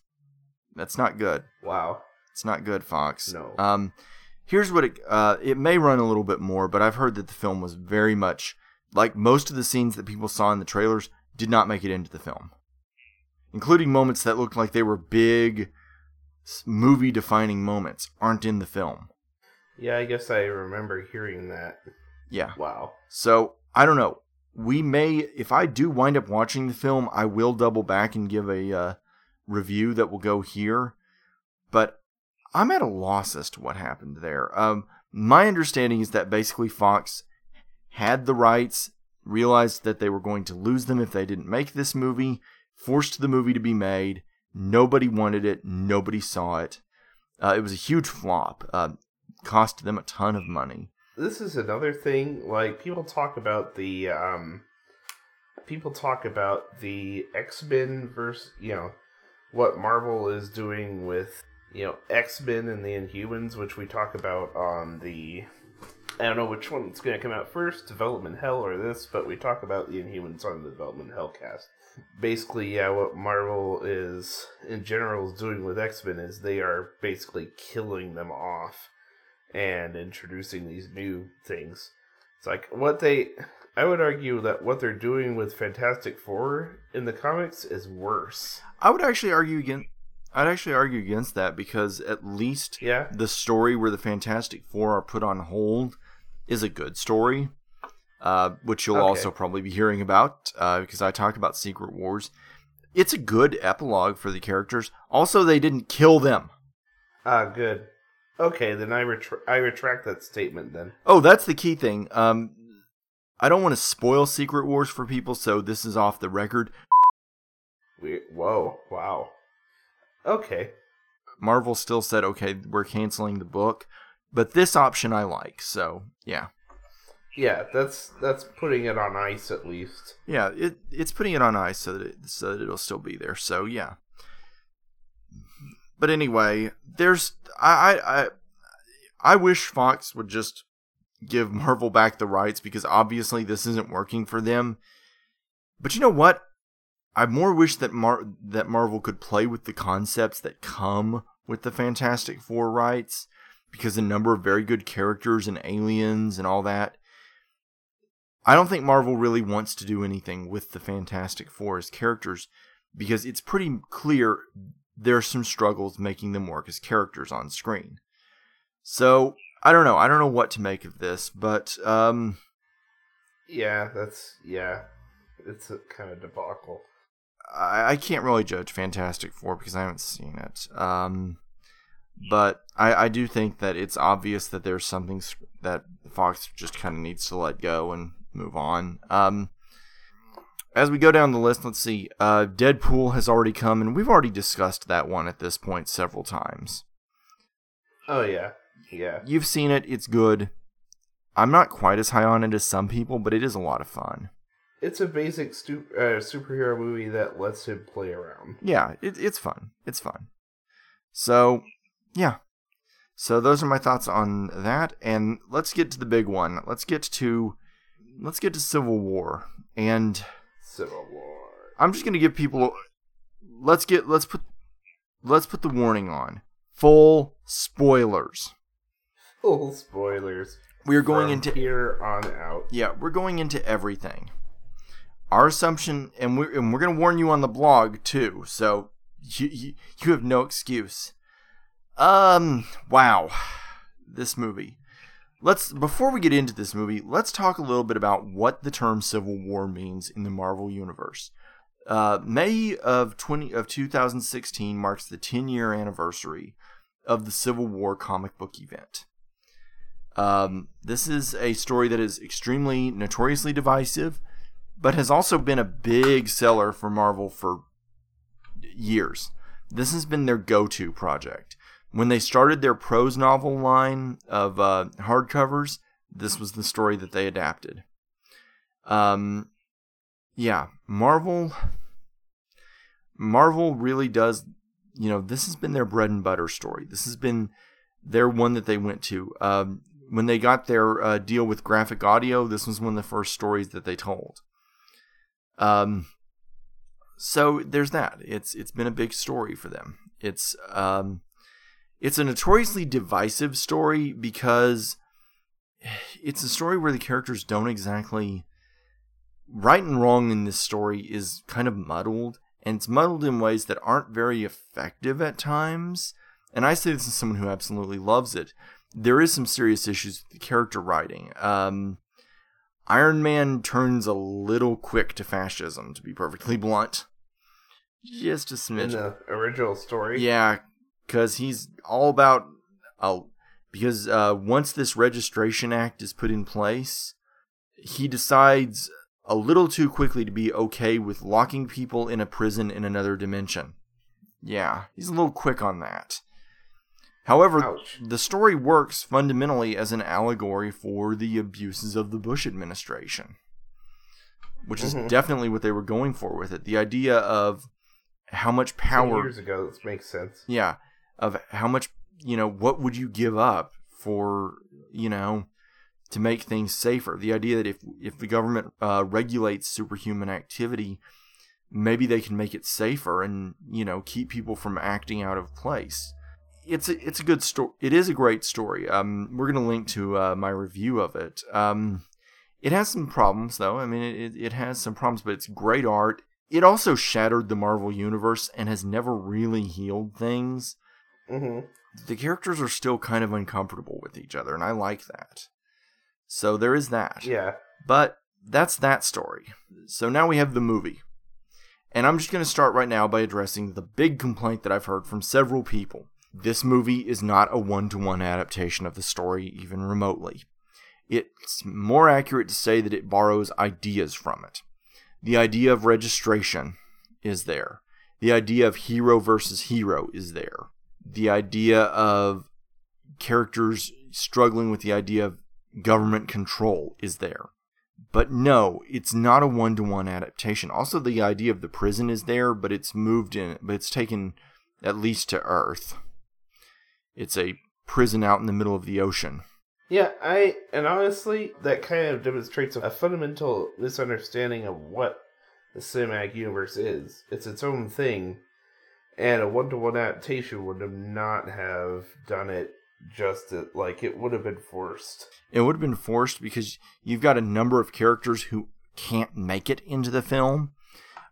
That's not good. Wow. It's not good, Fox. No. Um, here's what it. Uh, it may run a little bit more, but I've heard that the film was very much like most of the scenes that people saw in the trailers did not make it into the film, including moments that looked like they were big, movie-defining moments aren't in the film. Yeah, I guess I remember hearing that. Yeah. Wow. So I don't know. We may, if I do wind up watching the film, I will double back and give a uh, review that will go here. But I'm at a loss as to what happened there. Um, my understanding is that basically Fox had the rights, realized that they were going to lose them if they didn't make this movie, forced the movie to be made. Nobody wanted it. Nobody saw it. Uh, it was a huge flop. Uh, cost them a ton of money. This is another thing. Like people talk about the um, people talk about the X Men versus you know what Marvel is doing with you know X Men and the Inhumans, which we talk about on the. I don't know which one's going to come out first, Development Hell or this, but we talk about the Inhumans on the Development Hell cast. Basically, yeah, what Marvel is in general is doing with X Men is they are basically killing them off and introducing these new things. It's like what they I would argue that what they're doing with Fantastic Four in the comics is worse. I would actually argue against. I'd actually argue against that because at least Yeah. the story where the Fantastic Four are put on hold is a good story, uh, which you'll Okay. also probably be hearing about uh, because I talk about Secret Wars. It's a good epilogue for the characters. Also, they didn't kill them. Ah, good. Okay, then I retra- I retract that statement then. Oh, that's the key thing. Um, I don't want to spoil Secret Wars for people, so this is off the record. We whoa, wow. Okay. Marvel still said, okay, we're canceling the book, but this option I like. So yeah, Yeah, that's that's putting it on ice at least. yeah, it it's putting it on ice so that it, so that it'll still be there. So yeah. But anyway, there's I I I, I wish Fox would just give Marvel back the rights because obviously this isn't working for them. But you know what? I more wish that Mar- that Marvel could play with the concepts that come with the Fantastic Four rights because a number of very good characters and aliens and all that. I don't think Marvel really wants to do anything with the Fantastic Four as characters because it's pretty clear there's some struggles making them work as characters on screen. So, I don't know. I don't know what to make of this, but um Yeah, that's yeah. It's a kind of debacle. I, I can't really judge Fantastic Four because I haven't seen it. Um, but I, I do think that it's obvious that there's something that Fox just kind of needs to let go and move on. Um, as we go down the list, let's see. Uh, Deadpool has already come, and we've already discussed that one at this point several times. Oh yeah, yeah. You've seen it; it's good. I'm not quite as high on it as some people, but it is a lot of fun. It's a basic stu- uh, superhero movie that lets him play around. yeah, it, it's fun. It's fun. So, yeah. So those are my thoughts on that, and let's get to the big one. Let's get to let's get to Civil War, and Civil War. I'm just gonna give people. Let's get let's put let's put the warning on. Full spoilers. Full spoilers. We are going from into here on out. Yeah, we're going into everything. Our assumption, and we're, and we're going to warn you on the blog too, so you, you, you have no excuse. Um, wow. This movie. Let's, before we get into this movie, let's talk a little bit about what the term Civil War means in the Marvel Universe. Uh, May of 20, of 2016 marks the 10 year anniversary of the Civil War comic book event. Um, this is a story that is extremely notoriously divisive, but has also been a big seller for Marvel for years. This has been their go to project. When they started their prose novel line of uh, hardcovers, this was the story that they adapted. Um, yeah, Marvel. Marvel really does, you know, this has been their bread and butter story. This has been their one that they went to. Um, when they got their uh, deal with graphic audio, this was one of the first stories that they told. Um, so there's that. It's it's been a big story for them. It's um, it's a notoriously divisive story because it's a story where the characters don't exactly right and wrong in this story is kind of muddled and it's muddled in ways that aren't very effective at times and i say this as someone who absolutely loves it there is some serious issues with the character writing um, iron man turns a little quick to fascism to be perfectly blunt just a smidge. In the original story. yeah, because he's all about. Oh, because uh, once this registration act is put in place, he decides a little too quickly to be okay with locking people in a prison in another dimension. Yeah, he's a little quick on that. However, Ouch. the story works fundamentally as an allegory for the abuses of the Bush administration, which is Mhm. definitely what they were going for with it. The idea of how much power years ago, this makes sense. yeah of how much you know what would you give up for you know to make things safer the idea that if if the government uh, regulates superhuman activity maybe they can make it safer and you know keep people from acting out of place it's a, it's a good story it is a great story um we're going to link to uh, my review of it um it has some problems though i mean it, it has some problems but it's great art it also shattered the marvel universe and has never really healed things hmm the characters are still kind of uncomfortable with each other, and I like that. So there is that. Yeah. But that's that story. So now we have the movie. And I'm just going to start right now by addressing the big complaint that I've heard from several people. This movie is not a one to one adaptation of the story, even remotely. It's more accurate to say that it borrows ideas from it. The idea of registration is there, the idea of hero versus hero is there, the idea of characters struggling with the idea of government control is there. But no, it's not a one to one adaptation. Also, the idea of the prison is there, but it's moved in, but it's taken at least to Earth. It's a prison out in the middle of the ocean. Yeah, I and honestly, that kind of demonstrates a fundamental misunderstanding of what the cinematic universe is. It's its own thing, and a one-to-one adaptation would have not have done it just like it would have been forced. It would have been forced because you've got a number of characters who can't make it into the film.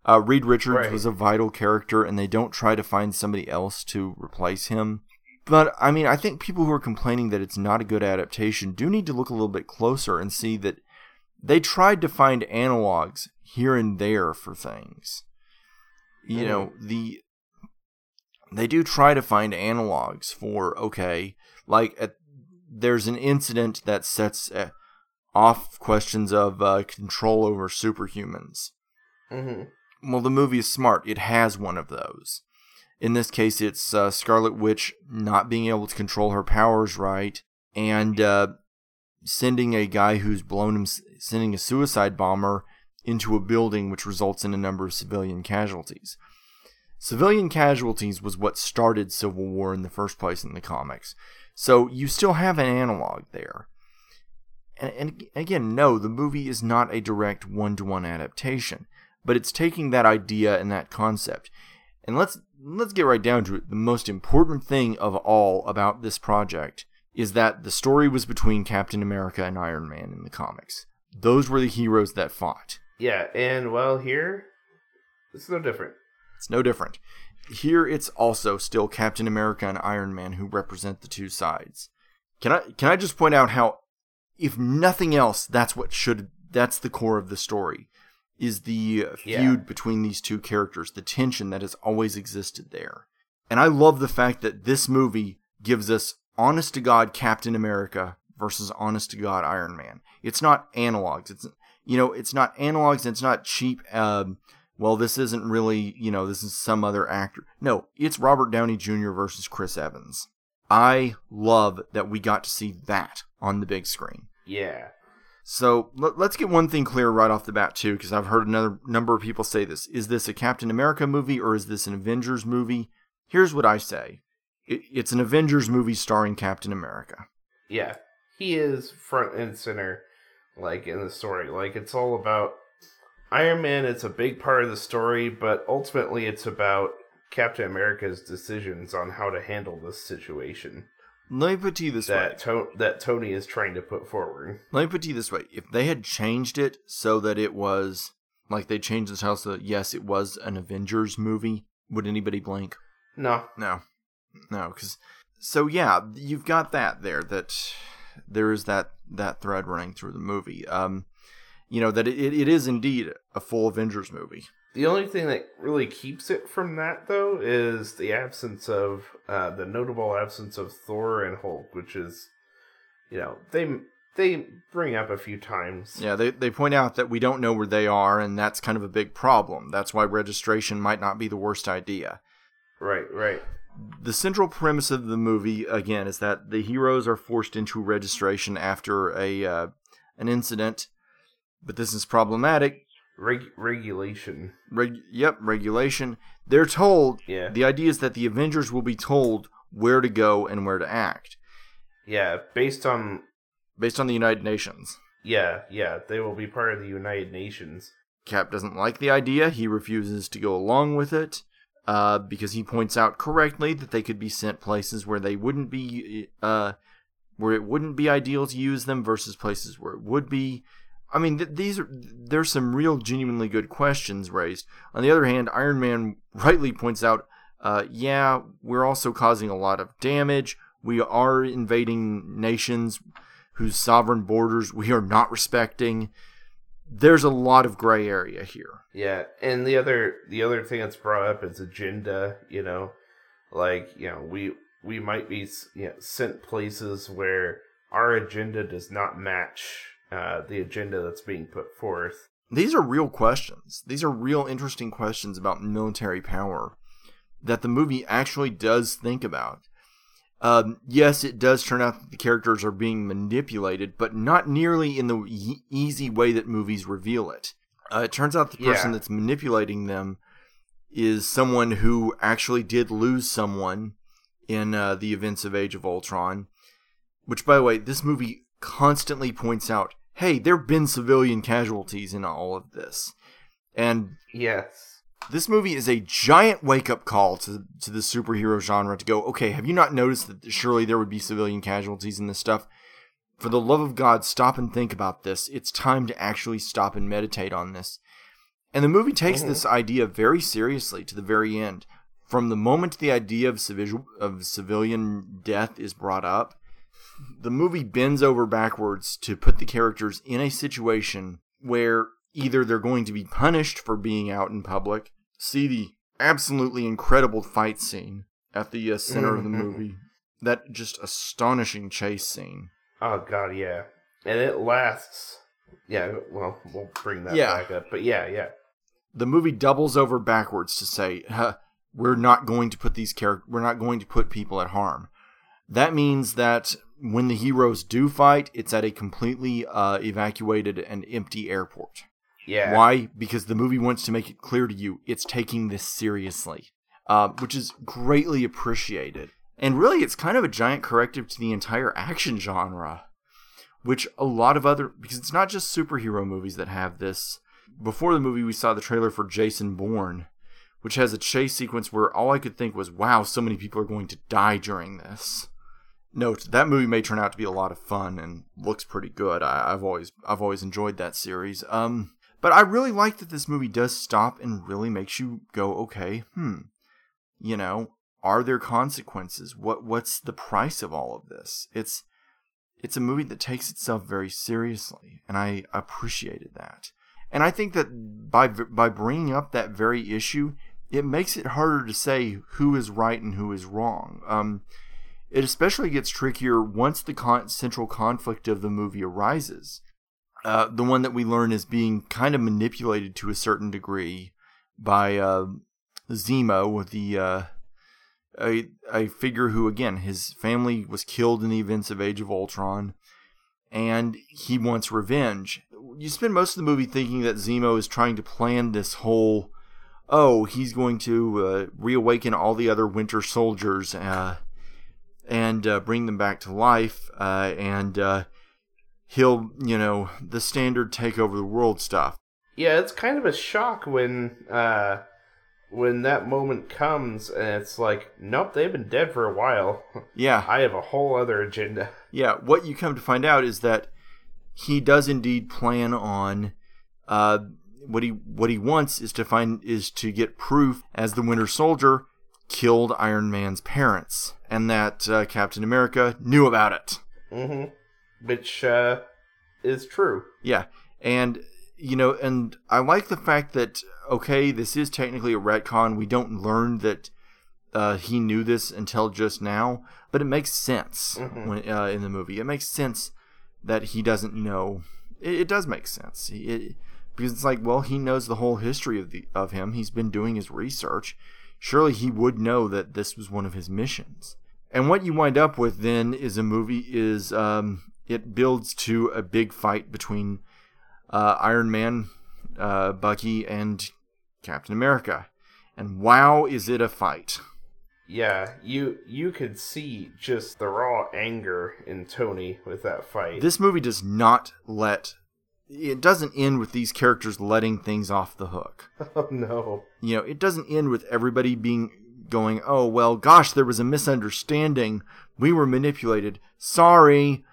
Uh, Reed Richards Right. was a vital character, and they don't try to find somebody else to replace him. But I mean, I think people who are complaining that it's not a good adaptation do need to look a little bit closer and see that they tried to find analogs here and there for things. You know, the they do try to find analogs for okay, like at, there's an incident that sets uh, off questions of uh, control over superhumans. Mm-hmm. Well, the movie is smart. It has one of those. In this case, it's uh, Scarlet Witch not being able to control her powers right, and uh, sending a guy who's blown him, sending a suicide bomber into a building, which results in a number of civilian casualties. Civilian casualties was what started Civil War in the first place in the comics. So you still have an analog there. And, and again, no, the movie is not a direct one to one adaptation, but it's taking that idea and that concept. And let's let's get right down to it. The most important thing of all about this project is that the story was between Captain America and Iron Man in the comics. Those were the heroes that fought. Yeah, and well, here it's no different. It's no different. Here it's also still Captain America and Iron Man who represent the two sides. Can I can I just point out how if nothing else that's what should that's the core of the story is the uh, Yeah. feud between these two characters, the tension that has always existed there. And I love the fact that this movie gives us honest to god Captain America versus honest to god Iron Man. It's not analogs. It's you know, it's not analogs and it's not cheap um well, this isn't really, you know, this is some other actor. No, it's Robert Downey Jr. versus Chris Evans. I love that we got to see that on the big screen. Yeah. So let, us get one thing clear right off the bat, too, because I've heard another number of people say this. Is this a Captain America movie or is this an Avengers movie? Here's what I say it, it's an Avengers movie starring Captain America. Yeah. He is front and center, like in the story. Like it's all about Iron Man It's a big part of the story, but ultimately it's about Captain America's decisions on how to handle this situation Let me put it to you this way. that to- that Tony is trying to put forward. Let me put it to you this way: if they had changed it so that it was like they changed the title so that yes, it was an Avengers movie, would anybody blink? No. No, no, because so yeah, you've got that there. That there is that that thread running through the movie. Um, you know that it, it is indeed a full Avengers movie. The only thing that really keeps it from that, though, is the absence of uh, the notable absence of Thor and Hulk, which is, you know, they they bring up a few times. Yeah, they they point out that we don't know where they are, and that's kind of a big problem. That's why registration might not be the worst idea. Right, right. the central premise of the movie again is that the heroes are forced into registration after a uh, an incident, but this is problematic. Reg- regulation. Reg- yep, regulation. They're told. Yeah. The idea is that the Avengers will be told where to go and where to act Yeah, based on based on the United Nations. yeah, yeah, they will be part of the United Nations. Cap doesn't like the idea. He refuses to go along with it uh, because he points out correctly that they could be sent places where they wouldn't be, uh, where it wouldn't be ideal to use them versus places where it would be. I mean, th- these are there's some real genuinely good questions raised. On the other hand, Iron Man rightly points out, uh, yeah, we're also causing a lot of damage. We are invading nations whose sovereign borders we are not respecting there's a lot of gray area here. Yeah, and the other the other thing that's brought up is agenda. You know, like you know we we might be you know, sent places where our agenda does not match uh, the agenda that's being put forth. These are real questions. These are real interesting questions about military power that the movie actually does think about. Um, yes, it does turn out that the characters are being manipulated, but not nearly in the e- easy way that movies reveal it. Uh, it turns out the person Yeah. that's manipulating them is someone who actually did lose someone in uh, the events of Age of Ultron. Which, by the way, this movie constantly points out hey, there have been civilian casualties in all of this. And Yes. this movie is a giant wake up call to, to the superhero genre to go, okay, have you not noticed that surely there would be civilian casualties in this stuff? For the love of God, stop and think about this. It's time to actually stop and meditate on this. And the movie takes mm-hmm. this idea very seriously to the very end. From the moment the idea of, civil, of civilian death is brought up, the movie bends over backwards to put the characters in a situation where either they're going to be punished for being out in public, see the absolutely incredible fight scene at the uh, center of the Mhm. movie, that just astonishing chase scene. Oh god, yeah. And it lasts. Yeah, well, we'll bring that Yeah. back up. But yeah, yeah. the movie doubles over backwards to say huh, we're not going to put these characters we're not going to put people at harm that means that when the heroes do fight it's at a completely uh, evacuated and empty airport Yeah. why because the movie wants to make it clear to you it's taking this seriously uh, which is greatly appreciated and really it's kind of a giant corrective to the entire action genre which a lot of other because it's not just superhero movies that have this. Before the movie, we saw the trailer for Jason Bourne, which has a chase sequence where all I could think was, "Wow, so many people are going to die during this." Note that movie may turn out to be a lot of fun and looks pretty good. I, I've always I've always enjoyed that series. Um, but I really like that this movie does stop and really makes you go, "Okay, hmm, you know, are there consequences? What what's the price of all of this?" It's it's a movie that takes itself very seriously, and I appreciated that. And I think that by by bringing up that very issue, it makes it harder to say who is right and who is wrong. Um, it especially gets trickier once the con- central conflict of the movie arises. Uh, the one that we learn is being kind of manipulated to a certain degree by uh, Zemo, the uh, a a figure who again his family was killed in the events of Age of Ultron and he wants revenge. You spend most of the movie thinking that Zemo is trying to plan this whole oh, he's going to uh, reawaken all the other Winter Soldiers uh, and uh, bring them back to life, uh, and uh, he'll, you know, the standard take over the world stuff. Yeah, it's kind of a shock when uh when that moment comes and it's like, nope, they've been dead for a while. Yeah. I have a whole other agenda. Yeah, what you come to find out is that he does indeed plan on uh, what he what he wants is to find is to get proof as the Winter Soldier killed Iron Man's parents, and that uh, Captain America knew about it. hmm Which uh is true. Yeah, and you know, and I like the fact that okay, this is technically a retcon. We don't learn that uh, he knew this until just now, but it makes sense Mhm. when, uh, in the movie. It makes sense that he doesn't know. It, it does make sense it, because it's like, well, he knows the whole history of the of him. He's been doing his research. Surely he would know that this was one of his missions. And what you wind up with then is a movie is um, it builds to a big fight between uh, Iron Man, uh, Bucky, and Captain America. And wow, is it a fight! Yeah, you you could see just the raw anger in Tony with that fight. This movie does not let. It doesn't end with these characters letting things off the hook. oh no. You know, it doesn't end with everybody being going, "Oh well, gosh, there was a misunderstanding. We were manipulated. Sorry."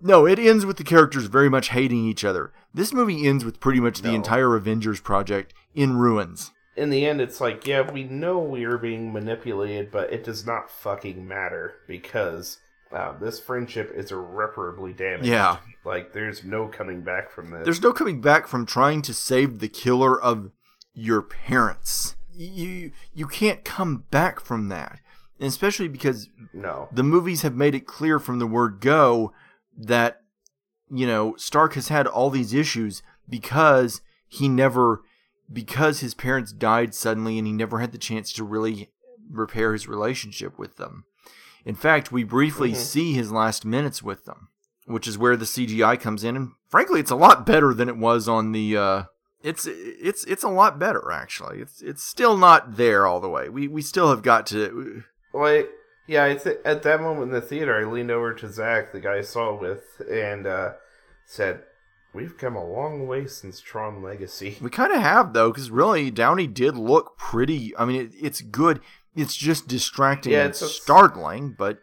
No, it ends with the characters very much hating each other. This movie ends with pretty much the entire Avengers project in ruins. In the end, it's like, yeah, we know we are being manipulated, but it does not fucking matter because uh, this friendship is irreparably damaged. Yeah. Like, there's no coming back from this. There's no coming back from trying to save the killer of your parents. You you can't come back from that. And especially because no. the movies have made it clear from the word go that you know Stark has had all these issues because he never because his parents died suddenly and he never had the chance to really repair his relationship with them. In fact, we briefly Mhm. see his last minutes with them, which is where the CGI comes in and frankly it's a lot better than it was on the uh it's it's it's a lot better actually. It's it's still not there all the way. We we still have got to Like, yeah, I th- at that moment in the theater, I leaned over to Zach, the guy I saw with, and uh, said, We've come a long way since Tron Legacy. We kind of have though, because really Downey did look pretty. I mean, it, it's good. It's just distracting Yeah, and it's a- startling, but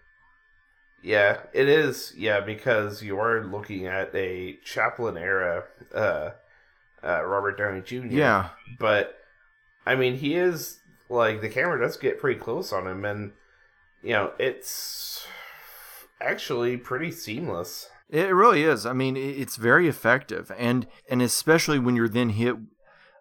Yeah, it is. Yeah, because you are looking at a Chaplin era uh, uh, Robert Downey Jr. yeah, but I mean, he is like the camera does get pretty close on him, and you know, it's actually pretty seamless. It really is. I mean, it's very effective, and and especially when you're then hit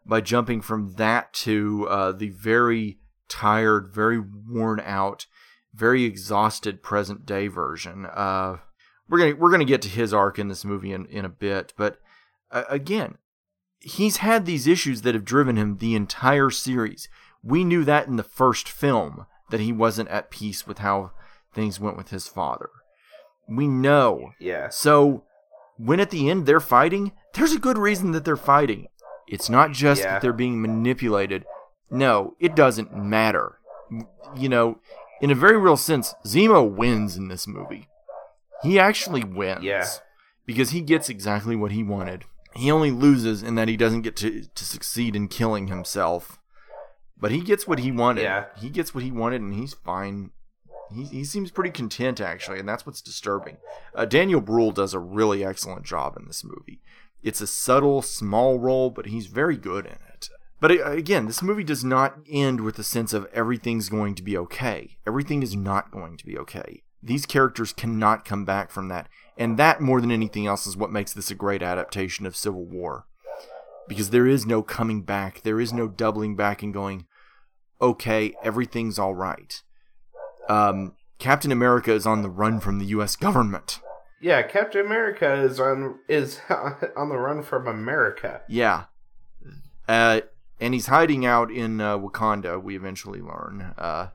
by jumping from that to uh, the very tired, very worn out, very exhausted present day version. Uh, we're gonna we're gonna get to his arc in this movie in in a bit, but uh, again, he's had these issues that have driven him the entire series. We knew that in the first film that he wasn't at peace with how things went with his father. We know Yeah. so when at the end they're fighting, there's a good reason that they're fighting. It's not just Yeah. that they're being manipulated. No, it doesn't matter. You know, in a very real sense, Zemo wins in this movie. He actually wins. Yeah. Because he gets exactly what he wanted. He only loses in that he doesn't get to, to succeed in killing himself. But he gets what he wanted. Yeah. He gets what he wanted and he's fine he, he seems pretty content actually, and that's what's disturbing. Uh, Daniel Bruhl does a really excellent job in this movie. It's a subtle, small role, but he's very good in it. But again, this movie does not end with the sense of everything's going to be okay. Everything is not going to be okay. These characters cannot come back from that, and that more than anything else is what makes this a great adaptation of Civil War. Because there is no coming back, there is no doubling back and going, okay, everything's all right um, Captain America is on the run from the U.S. government. Yeah, Captain America is on is on the run from America. Yeah, uh, and he's hiding out in uh, Wakanda. We eventually learn. Uh,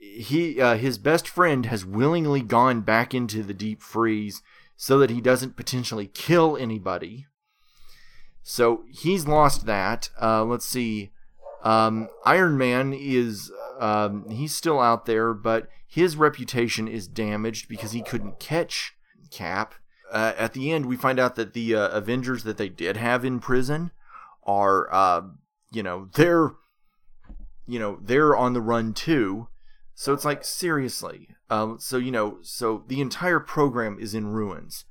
he uh, his best friend has willingly gone back into the deep freeze so that he doesn't potentially kill anybody. So he's lost that. Uh, let's see. Um, Iron Man is um, he's still out there, but his reputation is damaged because he couldn't catch Cap. Uh, at the end, we find out that the uh, Avengers that they did have in prison are, you know, they're, you know, they're on the run too. So it's like seriously. Um, so you know, so the entire program is in ruins.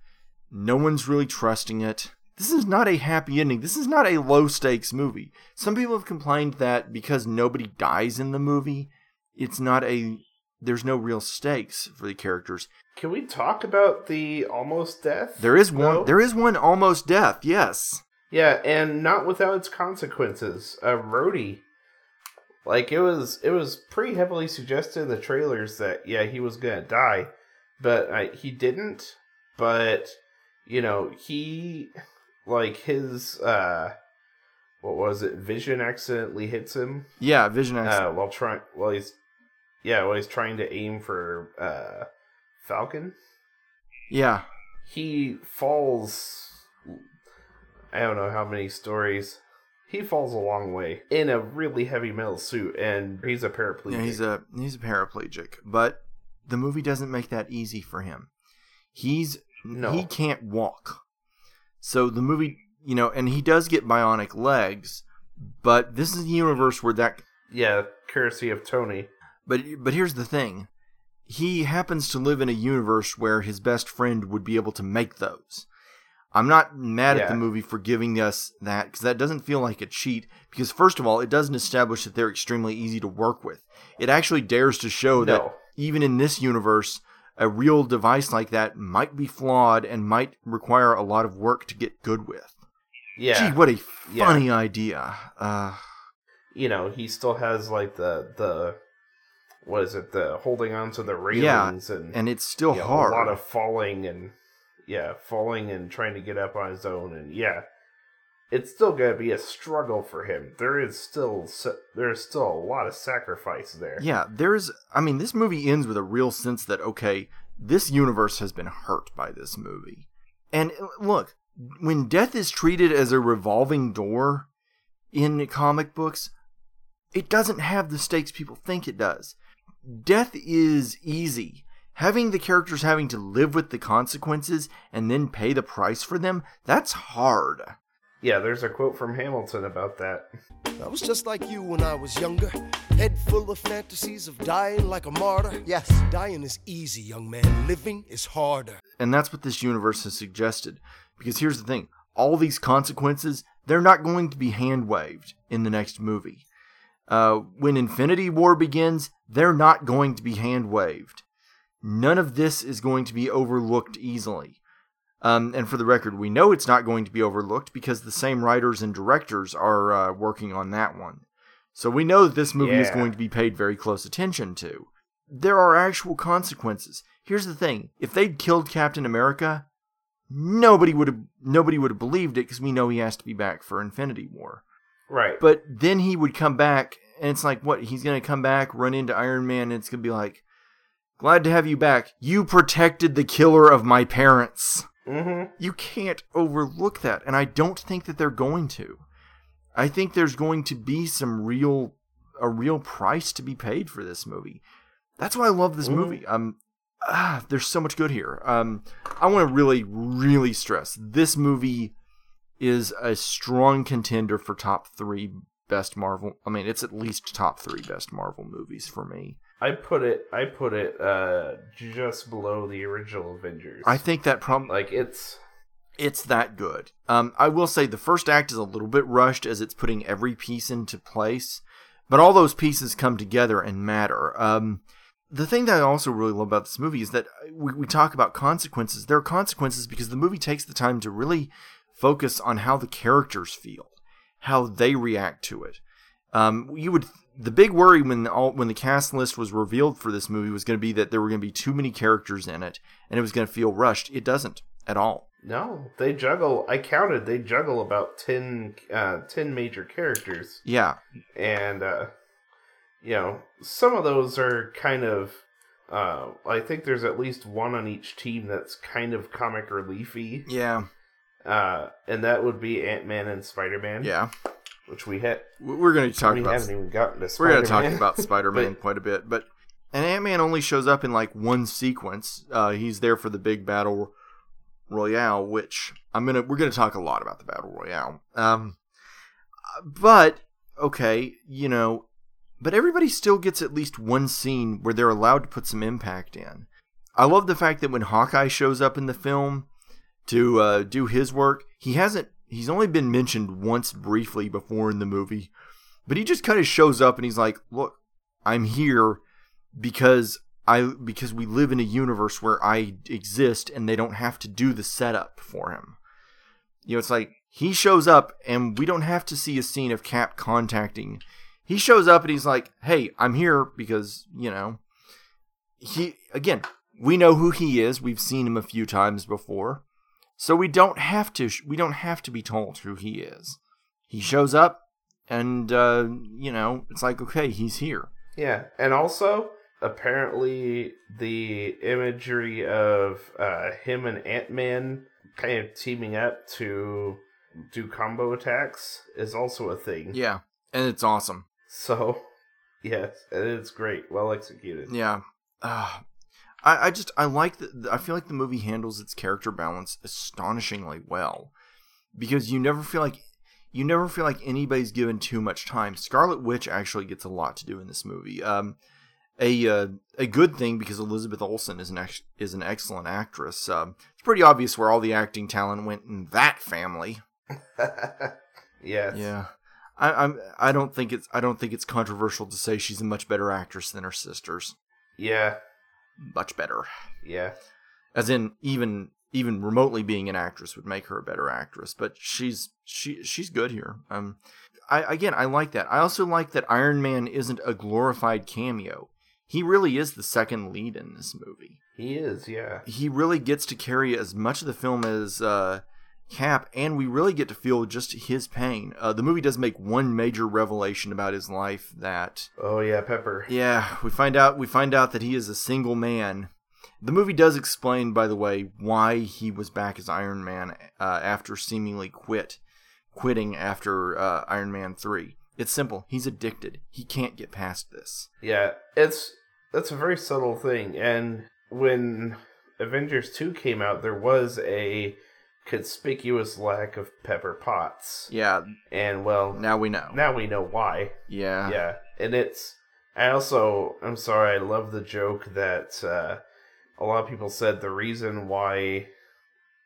No one's really trusting it. This is not a happy ending. This is not a low stakes movie. Some people have complained that because nobody dies in the movie, it's not a there's no real stakes for the characters. Can we talk about the almost death? There is one though? there is one almost death, yes. Yeah, and not without its consequences. Uh, Rhodey, like it was, it was pretty heavily suggested in the trailers that yeah he was gonna die, but uh, he didn't. But you know he, like his, uh what was it? Vision accidentally hits him Yeah, Vision X. uh, while trying. While he's, yeah, while he's trying to aim for uh Falcon. yeah. he falls I don't know how many stories. He falls a long way in a really heavy metal suit and he's a paraplegic. Yeah, he's a he's a paraplegic, but the movie doesn't make that easy for him. He's No. he can't walk. So the movie, you know, and he does get bionic legs, but this is a universe where that yeah, courtesy of Tony. but but here's the thing. He happens to live in a universe where his best friend would be able to make those. I'm not mad at the movie for giving us that because that doesn't feel like a cheat. Because first of all, it doesn't establish that they're extremely easy to work with. It actually dares to show that even in this universe, a real device like that might be flawed and might require a lot of work to get good with. Yeah. Gee, what a Yeah. funny idea. Uh, you know, he still has like the the what is it, the holding on to the yeah, railings and, and it's still you know, hard. a lot of falling and yeah, falling and trying to get up on his own and yeah. It's still going to be a struggle for him. There is still there's still a lot of sacrifice there. Yeah, there's. I mean, this movie ends with a real sense that okay, this universe has been hurt by this movie. And uh, look, when death is treated as a revolving door in comic books, it doesn't have the stakes people think it does. Death is easy. Having the characters having to live with the consequences and then pay the price for them, that's hard. Yeah, there's a quote from Hamilton about that. I was just like you when I was younger, head full of fantasies of dying like a martyr. Yes, dying is easy, young man. Living is harder. And that's what this universe has suggested. Because here's the thing all these consequences, they're not going to be hand waved in the next movie. Uh, when Infinity War begins, they're not going to be hand waved. None of this is going to be overlooked easily. Um, and for the record, we know it's not going to be overlooked because the same writers and directors are uh, working on that one. So we know that this movie is going to be paid very close attention to. There are actual consequences. Here's the thing: if they'd killed Captain America, nobody would have nobody would have believed it because we know he has to be back for Infinity War. Right. But then he would come back, and it's like, what? He's gonna come back, run into Iron Man, and it's gonna be like, glad to have you back. You protected the killer of my parents. mm-hmm. You can't overlook that, and I don't think that they're going to. I think there's going to be some real, a real price to be paid for this movie. That's why I love this Mhm. movie. Um, ah, there's so much good here. Um, I want to really, really stress this movie is a strong contender for top three best Marvel. I mean, it's at least top three best Marvel movies for me. I put it. I put it uh, just below the original Avengers. I think that problem, like it's. it's that good. Um, I will say the first act is a little bit rushed as it's putting every piece into place, but all those pieces come together and matter. Um, the thing that I also really love about this movie is that we, we talk about consequences. There are consequences because the movie takes the time to really focus on how the characters feel, how they react to it. Um, you would the big worry when all when the cast list was revealed for this movie was going to be that there were going to be too many characters in it and it was going to feel rushed. It doesn't at all. No, they juggle. I counted. They juggle about 10, uh, 10 major characters, Yeah, and uh, you know some of those are kind of. Uh, I think there's at least one on each team that's kind of comic reliefy, yeah, uh, and that would be Ant Man and Spider Man. yeah. Which we had. We- We're going to talk we about haven't even gotten to. we're Spider-Man. going to talk about Spider-Man But- quite a bit, but and Ant-Man only shows up in like one sequence. Uh, he's there for the big battle royale, which I'm gonna we're gonna talk a lot about the battle royale. Um, but okay, you know, but everybody still gets at least one scene where they're allowed to put some impact in. I love the fact that when Hawkeye shows up in the film to uh, do his work, he hasn't. He's only been mentioned once briefly before in the movie, but he just kind of shows up and he's like, "Look, I'm here because I because we live in a universe where I exist and they don't have to do the setup for him." You know, it's like he shows up and we don't have to see a scene of Cap contacting. He shows up and he's like, "Hey, I'm here because, you know, he again, we know who he is. We've seen him a few times before. So we don't have to we don't have to be told who he is. He shows up and uh, you know, it's like, okay, he's here. Yeah, and also apparently the imagery of uh, him and Ant Man kind of teaming up to do combo attacks is also a thing. Yeah, and it's awesome. So, yes, and it's great, well executed. Yeah. Uh, I, I just I like the I feel like the movie handles its character balance astonishingly well because you never feel like you never feel like anybody's given too much time. Scarlet Witch actually gets a lot to do in this movie. Um, a uh, a good thing because Elizabeth Olsen is an ex- is an excellent actress. Um, it's pretty obvious where all the acting talent went in that family. yes. Yeah. I, I'm. I don't think it's. I don't think it's controversial to say she's a much better actress than her sisters. Yeah. Much better. Yeah. as in even even remotely being an actress would make her a better actress but she's she she's good here um i again i like that i also like that iron man isn't a glorified cameo he really is the second lead in this movie He is, yeah. he really gets to carry as much of the film as uh cap and we really get to feel just his pain uh, the movie does make one major revelation about his life that Oh yeah, Pepper. yeah, we find out we find out that he is a single man. The movie does explain, by the way, why he was back as Iron Man uh, after seemingly quit, quitting after uh, Iron Man three. It's simple. He's addicted. He can't get past this. Yeah, it's that's a very subtle thing. And when Avengers 2 came out, there was a conspicuous lack of Pepper Potts. Yeah. And well, Now we know. now we know why. Yeah. Yeah, and it's. I also, I'm sorry, I love the joke that uh, a lot of people said the reason why,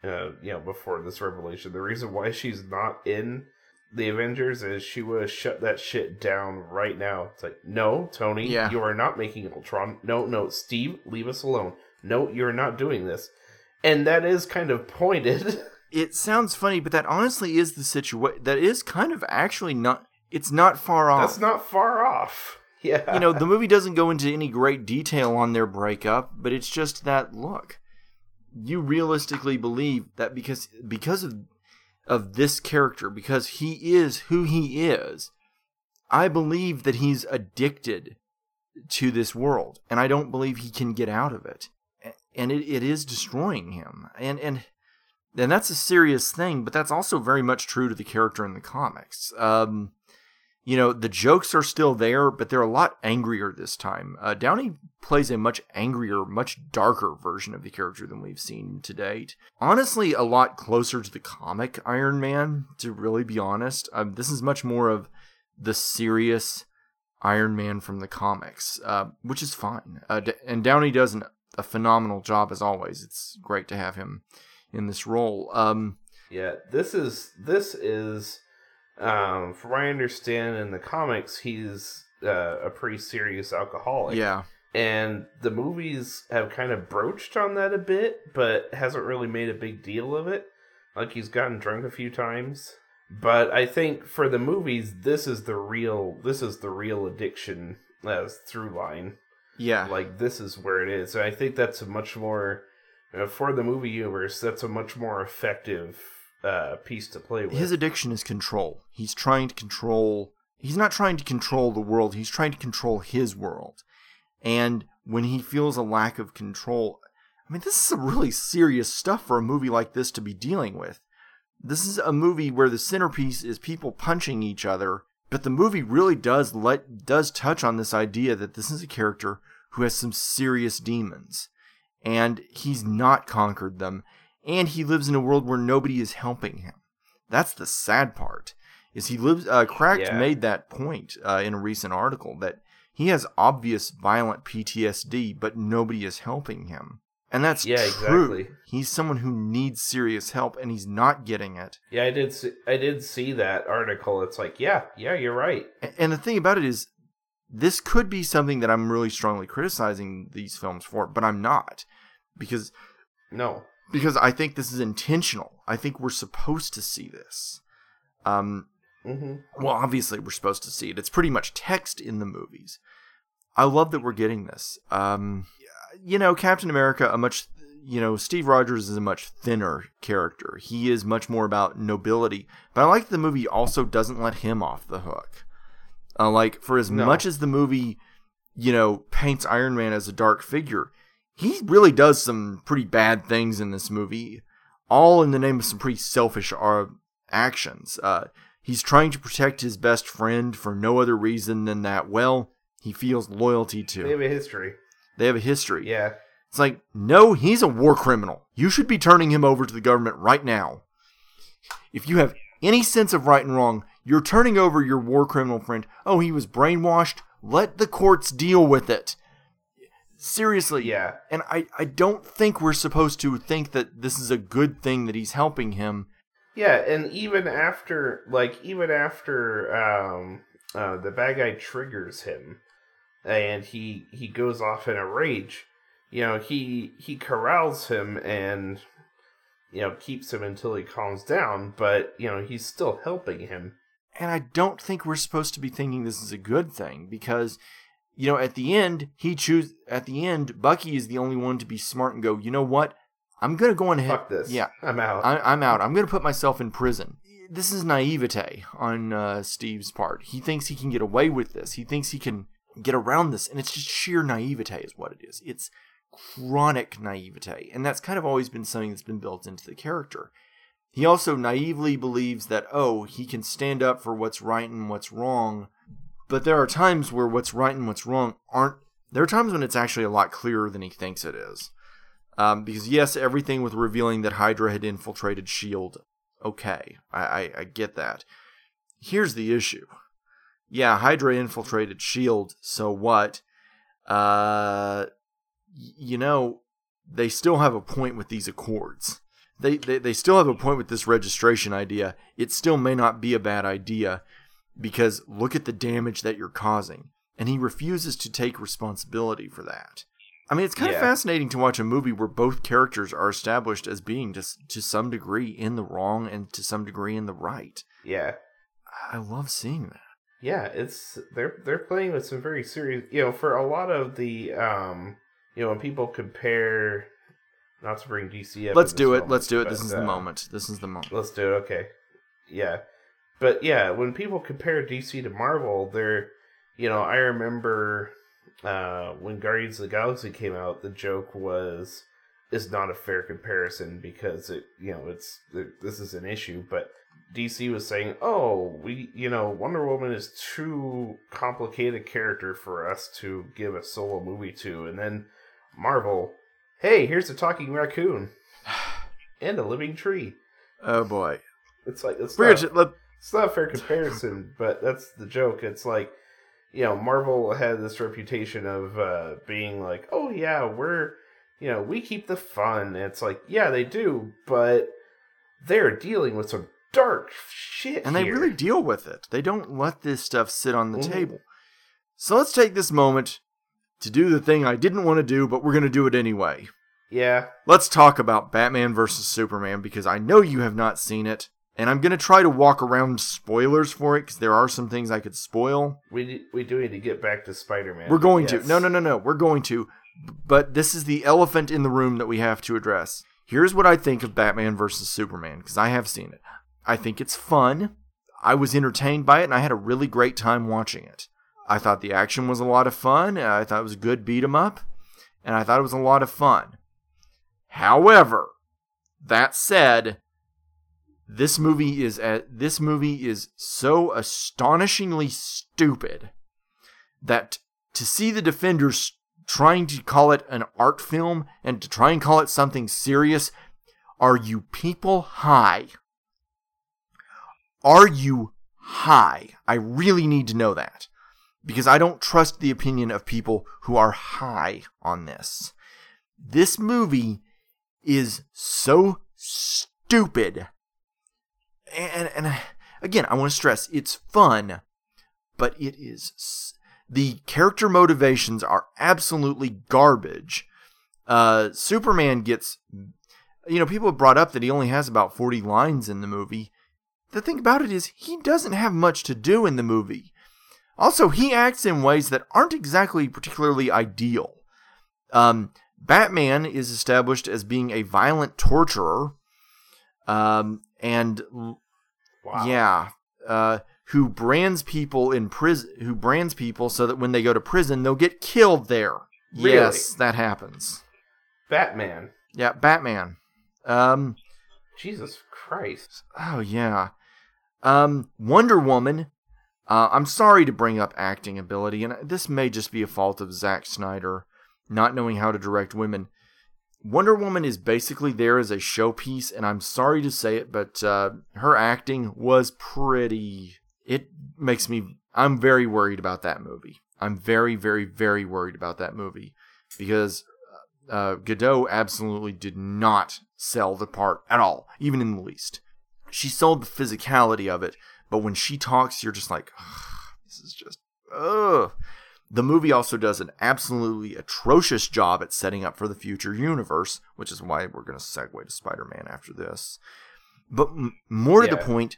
uh, you know, before this revelation, the reason why she's not in the Avengers is she would have shut that shit down right now. It's like, no, Tony, Yeah. you are not making Ultron. No, no, Steve, leave us alone. No, you're not doing this. And that is kind of pointed. It sounds funny, but that honestly is the situation. That is kind of actually not. It's not far off. That's not far off. Yeah. you know, the movie doesn't go into any great detail on their breakup, but it's just that look. You realistically believe that because because of of this character, because he is who he is, I believe that he's addicted to this world, and I don't believe he can get out of it. And it, it is destroying him. And and and that's a serious thing, but that's also very much true to the character in the comics. Um, you know, the jokes are still there, but they're a lot angrier this time. Uh, Downey plays a much angrier, much darker version of the character than we've seen to date. Honestly, a lot closer to the comic Iron Man, to really be honest. Um, this is much more of the serious Iron Man from the comics, uh, which is fine. Uh, and Downey does an, a phenomenal job as always. It's great to have him in this role. Um, Yeah, this is this is um from what I understand in the comics he's uh, a pretty serious alcoholic. yeah. And the movies have kind of broached on that a bit, but hasn't really made a big deal of it. Like he's gotten drunk a few times. But I think for the movies this is the real this is the real addiction as through line. Yeah. Like this is where it is. And I think that's a much more uh, for the movie universe, that's a much more effective uh, piece to play with. his addiction is control. He's trying to control. He's not trying to control the world. He's trying to control his world. And when he feels a lack of control, I mean, this is some really serious stuff for a movie like this to be dealing with. This is a movie where the centerpiece is people punching each other, but the movie really does let does touch on this idea that this is a character who has some serious demons, and he's not conquered them, and he lives in a world where nobody is helping him. That's the sad part. Is he lives? Uh, Cracked Yeah. made that point uh, in a recent article that he has obvious violent PTSD, but nobody is helping him, and that's Yeah, true. exactly. He's someone who needs serious help, and he's not getting it. Yeah, I did. See, I did see that article. It's like, yeah, yeah, you're right. And the thing about it is, this could be something that I'm really strongly criticizing these films for, but I'm not, because No, because I think this is intentional. I think we're supposed to see this. Um, hmm well, obviously we're supposed to see it. It's pretty much text in the movies. I love that we're getting this. Um, you know, Captain America, a much, you know, Steve Rogers is a much thinner character. He is much more about nobility. But I like that the movie also doesn't let him off the hook. Uh, like, for as No. much as the movie, you know, paints Iron Man as a dark figure, he really does some pretty bad things in this movie, all in the name of some pretty selfish uh, actions. Uh, he's trying to protect his best friend for no other reason than that, well, he feels loyalty to. they have a history. They have a history. Yeah, It's like, no, he's a war criminal. You should be turning him over to the government right now. If you have any sense of right and wrong, you're turning over your war criminal friend. Oh, he was brainwashed. Let the courts deal with it. Seriously. Yeah. And I, I don't think we're supposed to think that this is a good thing that he's helping him. yeah, and even after, like, even after um, uh, the bad guy triggers him, and he he goes off in a rage, you know, he he corrals him and you know keeps him until he calms down, but you know he's still helping him. And I don't think we're supposed to be thinking this is a good thing because, you know, at the end, he choose at the end, Bucky is the only one to be smart and go, you know what? I'm gonna go on ahead. Fuck this. Yeah, I'm out. I, I'm out. I'm gonna put myself in prison. This is naivete on uh, Steve's part. He thinks he can get away with this. He thinks he can get around this, and it's just sheer naivete, is what it is. It's chronic naivete, and that's kind of always been something that's been built into the character. He also naively believes that, oh, he can stand up for what's right and what's wrong, but there are times where what's right and what's wrong aren't. There are times when it's actually a lot clearer than he thinks it is. Um, because, yes, everything with revealing that Hydra had infiltrated S.H.I.E.L.D., okay, I, I, I get that. Here's the issue. Yeah, Hydra infiltrated S.H.I.E.L.D., so what? Uh, you know, they still have a point with these accords they, they they still have a point with this registration idea. It still may not be a bad idea because look at the damage that you're causing, and he refuses to take responsibility for that. I mean, it's kind Yeah. of fascinating to watch a movie where both characters are established as being to to some degree in the wrong and to some degree in the right. Yeah. I love seeing that. Yeah, it's they're they're playing with some very serious you know, for a lot of the um you know, when people compare not to bring DC up Let's do it. moment, Let's do it. but, This is uh, the moment. This is the moment. Let's do it. Okay. Yeah. But yeah, when people compare DC to Marvel, they're, you know, I remember uh, when Guardians of the Galaxy came out, the joke was, is not a fair comparison because it, you know, it's this is an issue. But DC was saying, oh, we, you know, Wonder Woman is too complicated a character for us to give a solo movie to, and then Marvel, hey, here's a talking raccoon and a living tree. Oh boy. It's like it's We're not, let, it's not a fair comparison, but that's the joke. It's like, you know, Marvel had this reputation of uh, being like, oh yeah, we're, you know, we keep the fun. It's like, yeah, they do, but they're dealing with some dark shit, and they really deal with it. They don't let this stuff sit on the Mhm. table. So let's take this moment to do the thing I didn't want to do, but we're going to do it anyway. yeah, Let's talk about Batman versus Superman because I know you have not seen it, and I'm going to try to walk around spoilers for it because there are some things I could spoil. we we do need to get back to Spider Man. We're going to. No, no, no, no. We're going to. But this is the elephant in the room that we have to address. Here's what I think of Batman versus Superman because I have seen it. I think it's fun. I was entertained by it and I had a really great time watching it. I thought the action was a lot of fun. I thought it was a good beat 'em up, and I thought it was a lot of fun. However, that said, this movie is a, this movie is so astonishingly stupid that to see the defenders trying to call it an art film and to try and call it something serious are you people high? Are you high? I really need to know that because i don't trust the opinion of people who are high on this. This movie is so stupid and and again i want to stress it's fun but it is the character motivations are absolutely garbage. Uh, Superman gets, you know, people have brought up that he only has about 40 lines in the movie. The thing about it is, he doesn't have much to do in the movie. Also, he acts in ways that aren't exactly particularly ideal. Um, Batman is established as being a violent torturer, um, and Wow. yeah, uh, who brands people in prison, who brands people so that when they go to prison, they'll get killed there. Really? Yes, that happens. Batman. Yeah, Batman. Um, Jesus Christ. oh yeah. Um, Wonder Woman. Uh, I'm sorry to bring up acting ability, and this may just be a fault of Zack Snyder not knowing how to direct women. Wonder Woman is basically there as a showpiece, and I'm sorry to say it, but uh, her acting was pretty. It makes me. I'm very worried about that movie. I'm very, very, very worried about that movie because uh, Gadot absolutely did not sell the part at all, even in the least. She sold the physicality of it, but when she talks, you're just like, this is just, ugh. The movie also does an absolutely atrocious job at setting up for the future universe, which is why we're going to segue to Spider Man after this. But m- more to the point,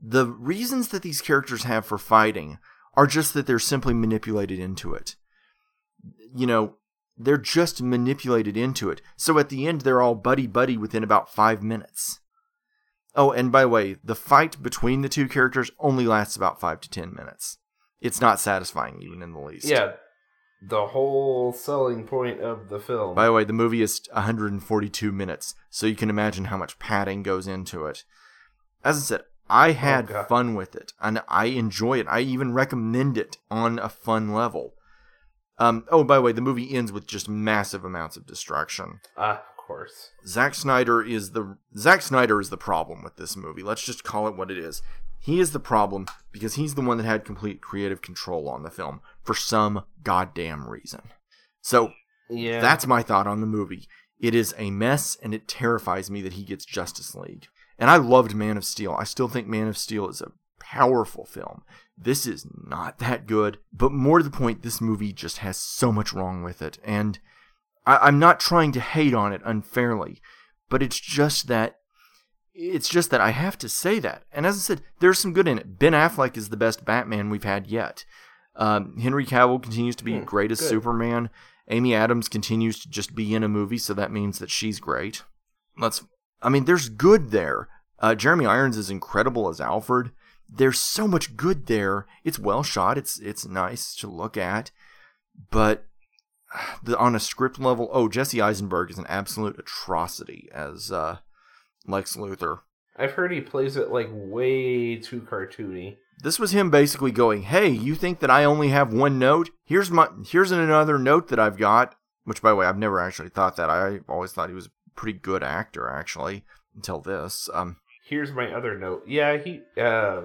the reasons that these characters have for fighting are just that they're simply manipulated into it. You know, they're just manipulated into it. So at the end, they're all buddy buddy within about five minutes. Oh, and by the way, the fight between the two characters only lasts about five to ten minutes. It's not satisfying, even in the least. Yeah. The whole selling point of the film. By the way, the movie is 142 minutes, so you can imagine how much padding goes into it. As I said, I had God. fun with it, and I enjoy it. I even recommend it on a fun level. Um, oh, by the way, the movie ends with just massive amounts of destruction. Ah, of course. Zack Snyder is the Zack Snyder is the problem with this movie. Let's just call it what it is. He is the problem because he's the one that had complete creative control on the film for some goddamn reason. So Yeah. that's my thought on the movie. It is a mess, and it terrifies me that he gets Justice League. And I loved Man of Steel. I still think Man of Steel is a powerful film. This is not that good, but more to the point, this movie just has so much wrong with it. And I, am not trying to hate on it unfairly, but it's just that it's just that I have to say that. And as I said, there's some good in it. Ben Affleck is the best Batman we've had yet. Um, Henry Cavill continues to be Hmm, great as good. Superman. Amy Adams continues to just be in a movie, so that means that she's great. Let's. I mean, there's good there. Uh, Jeremy Irons is incredible as Alfred. There's so much good there. It's well shot. It's it's nice to look at, but the, on a script level, oh, Jesse Eisenberg is an absolute atrocity as uh, Lex Luthor. I've heard he plays it like way too cartoony. This was him basically going, "Hey, you think that I only have one note? Here's my here's another note that I've got." Which, by the way, I've never actually thought that. I always thought he was a pretty good actor, actually, until this. Um, Here's my other note. Yeah, he. Uh,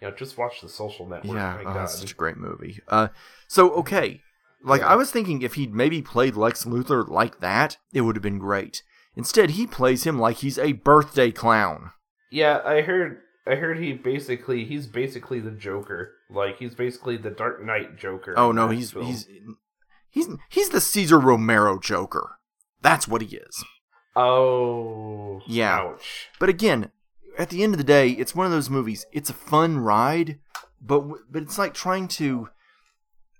you know, just watch The Social Network. yeah, oh, that's such a great movie. Uh, so okay, like Yeah. I was thinking, if he'd maybe played Lex Luthor like that, it would have been great. Instead, he plays him like he's a birthday clown. Yeah, I heard. I heard he basically he's basically the Joker. Like he's basically the Dark Knight Joker. Oh no, he's film. he's he's he's the Cesar Romero Joker. That's what he is. Oh. Yeah. Ouch. But again, at the end of the day, it's one of those movies. It's a fun ride, but but it's like trying to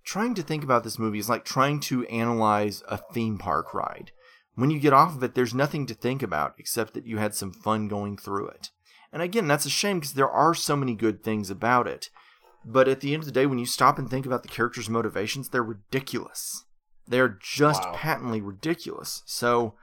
trying to think about this movie is like trying to analyze a theme park ride. When you get off of it, there's nothing to think about except that you had some fun going through it. And again, that's a shame because there are so many good things about it. But at the end of the day, when you stop and think about the characters' motivations, they're ridiculous. They're just Wow. patently ridiculous. So,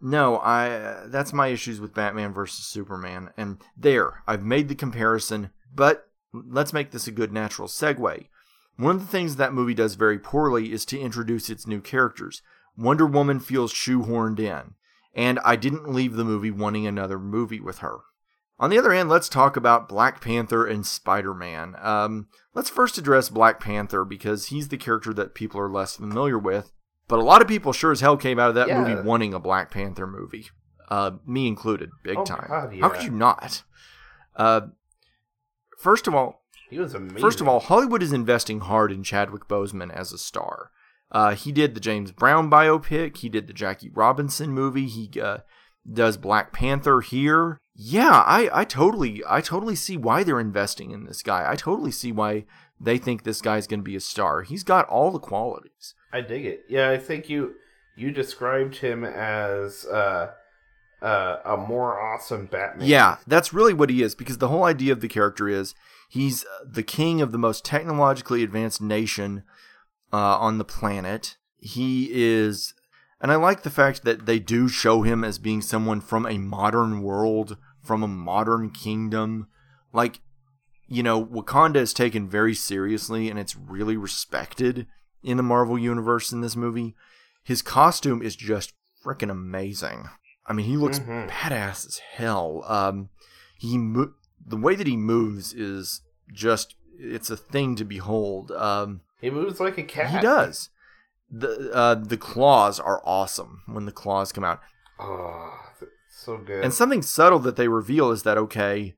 no, I that's my issues with Batman versus Superman. And there, I've made the comparison, but let's make this a good natural segue. One of the things that movie does very poorly is to introduce its new characters. Wonder Woman feels shoehorned in, and I didn't leave the movie wanting another movie with her. On the other hand, let's talk about Black Panther and Spider Man. Um, let's first address Black Panther because he's the character that people are less familiar with. But a lot of people sure as hell came out of that Yeah. movie wanting a Black Panther movie, uh, me included, big Oh, time. God, How could you not? Uh, first of all, He was amazing. First of all, Hollywood is investing hard in Chadwick Boseman as a star. Uh, he did the James Brown biopic. He did the Jackie Robinson movie. He uh, does Black Panther here. Yeah, I, I totally I totally see why they're investing in this guy. I totally see why they think this guy's going to be a star. He's got all the qualities. I dig it. Yeah, I think you you described him as uh, uh, a more awesome Batman. Yeah, that's really what he is because the whole idea of the character is he's the king of the most technologically advanced nation uh, on the planet. He is, and I like the fact that they do show him as being someone from a modern world, from a modern kingdom. Like, you know, Wakanda is taken very seriously and it's really respected in the Marvel Universe in this movie. His costume is just freaking amazing. I mean, he looks Mhm. badass as hell. Um, he mo- the way that he moves is just it's a thing to behold. Um, he moves like a cat. he does. The uh, the claws are awesome when the claws come out. Oh, so good. And something subtle that they reveal is that okay,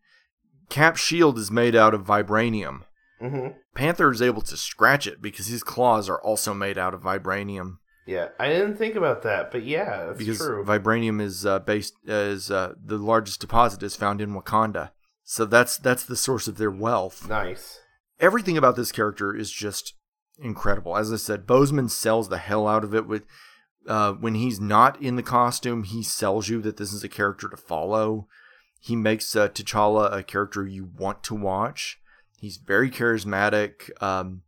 Cap's shield is made out of vibranium. hmm Panther is able to scratch it because his claws are also made out of vibranium. Yeah, I didn't think about that, but yeah, that's because true. vibranium is uh, based is uh, the largest deposit is found in Wakanda. So that's that's the source of their wealth. nice. Everything about this character is just incredible. As I said, Boseman sells the hell out of it with uh, when he's not in the costume, he sells you that this is a character to follow. He makes uh, T'Challa a character you want to watch. He's very charismatic. Um,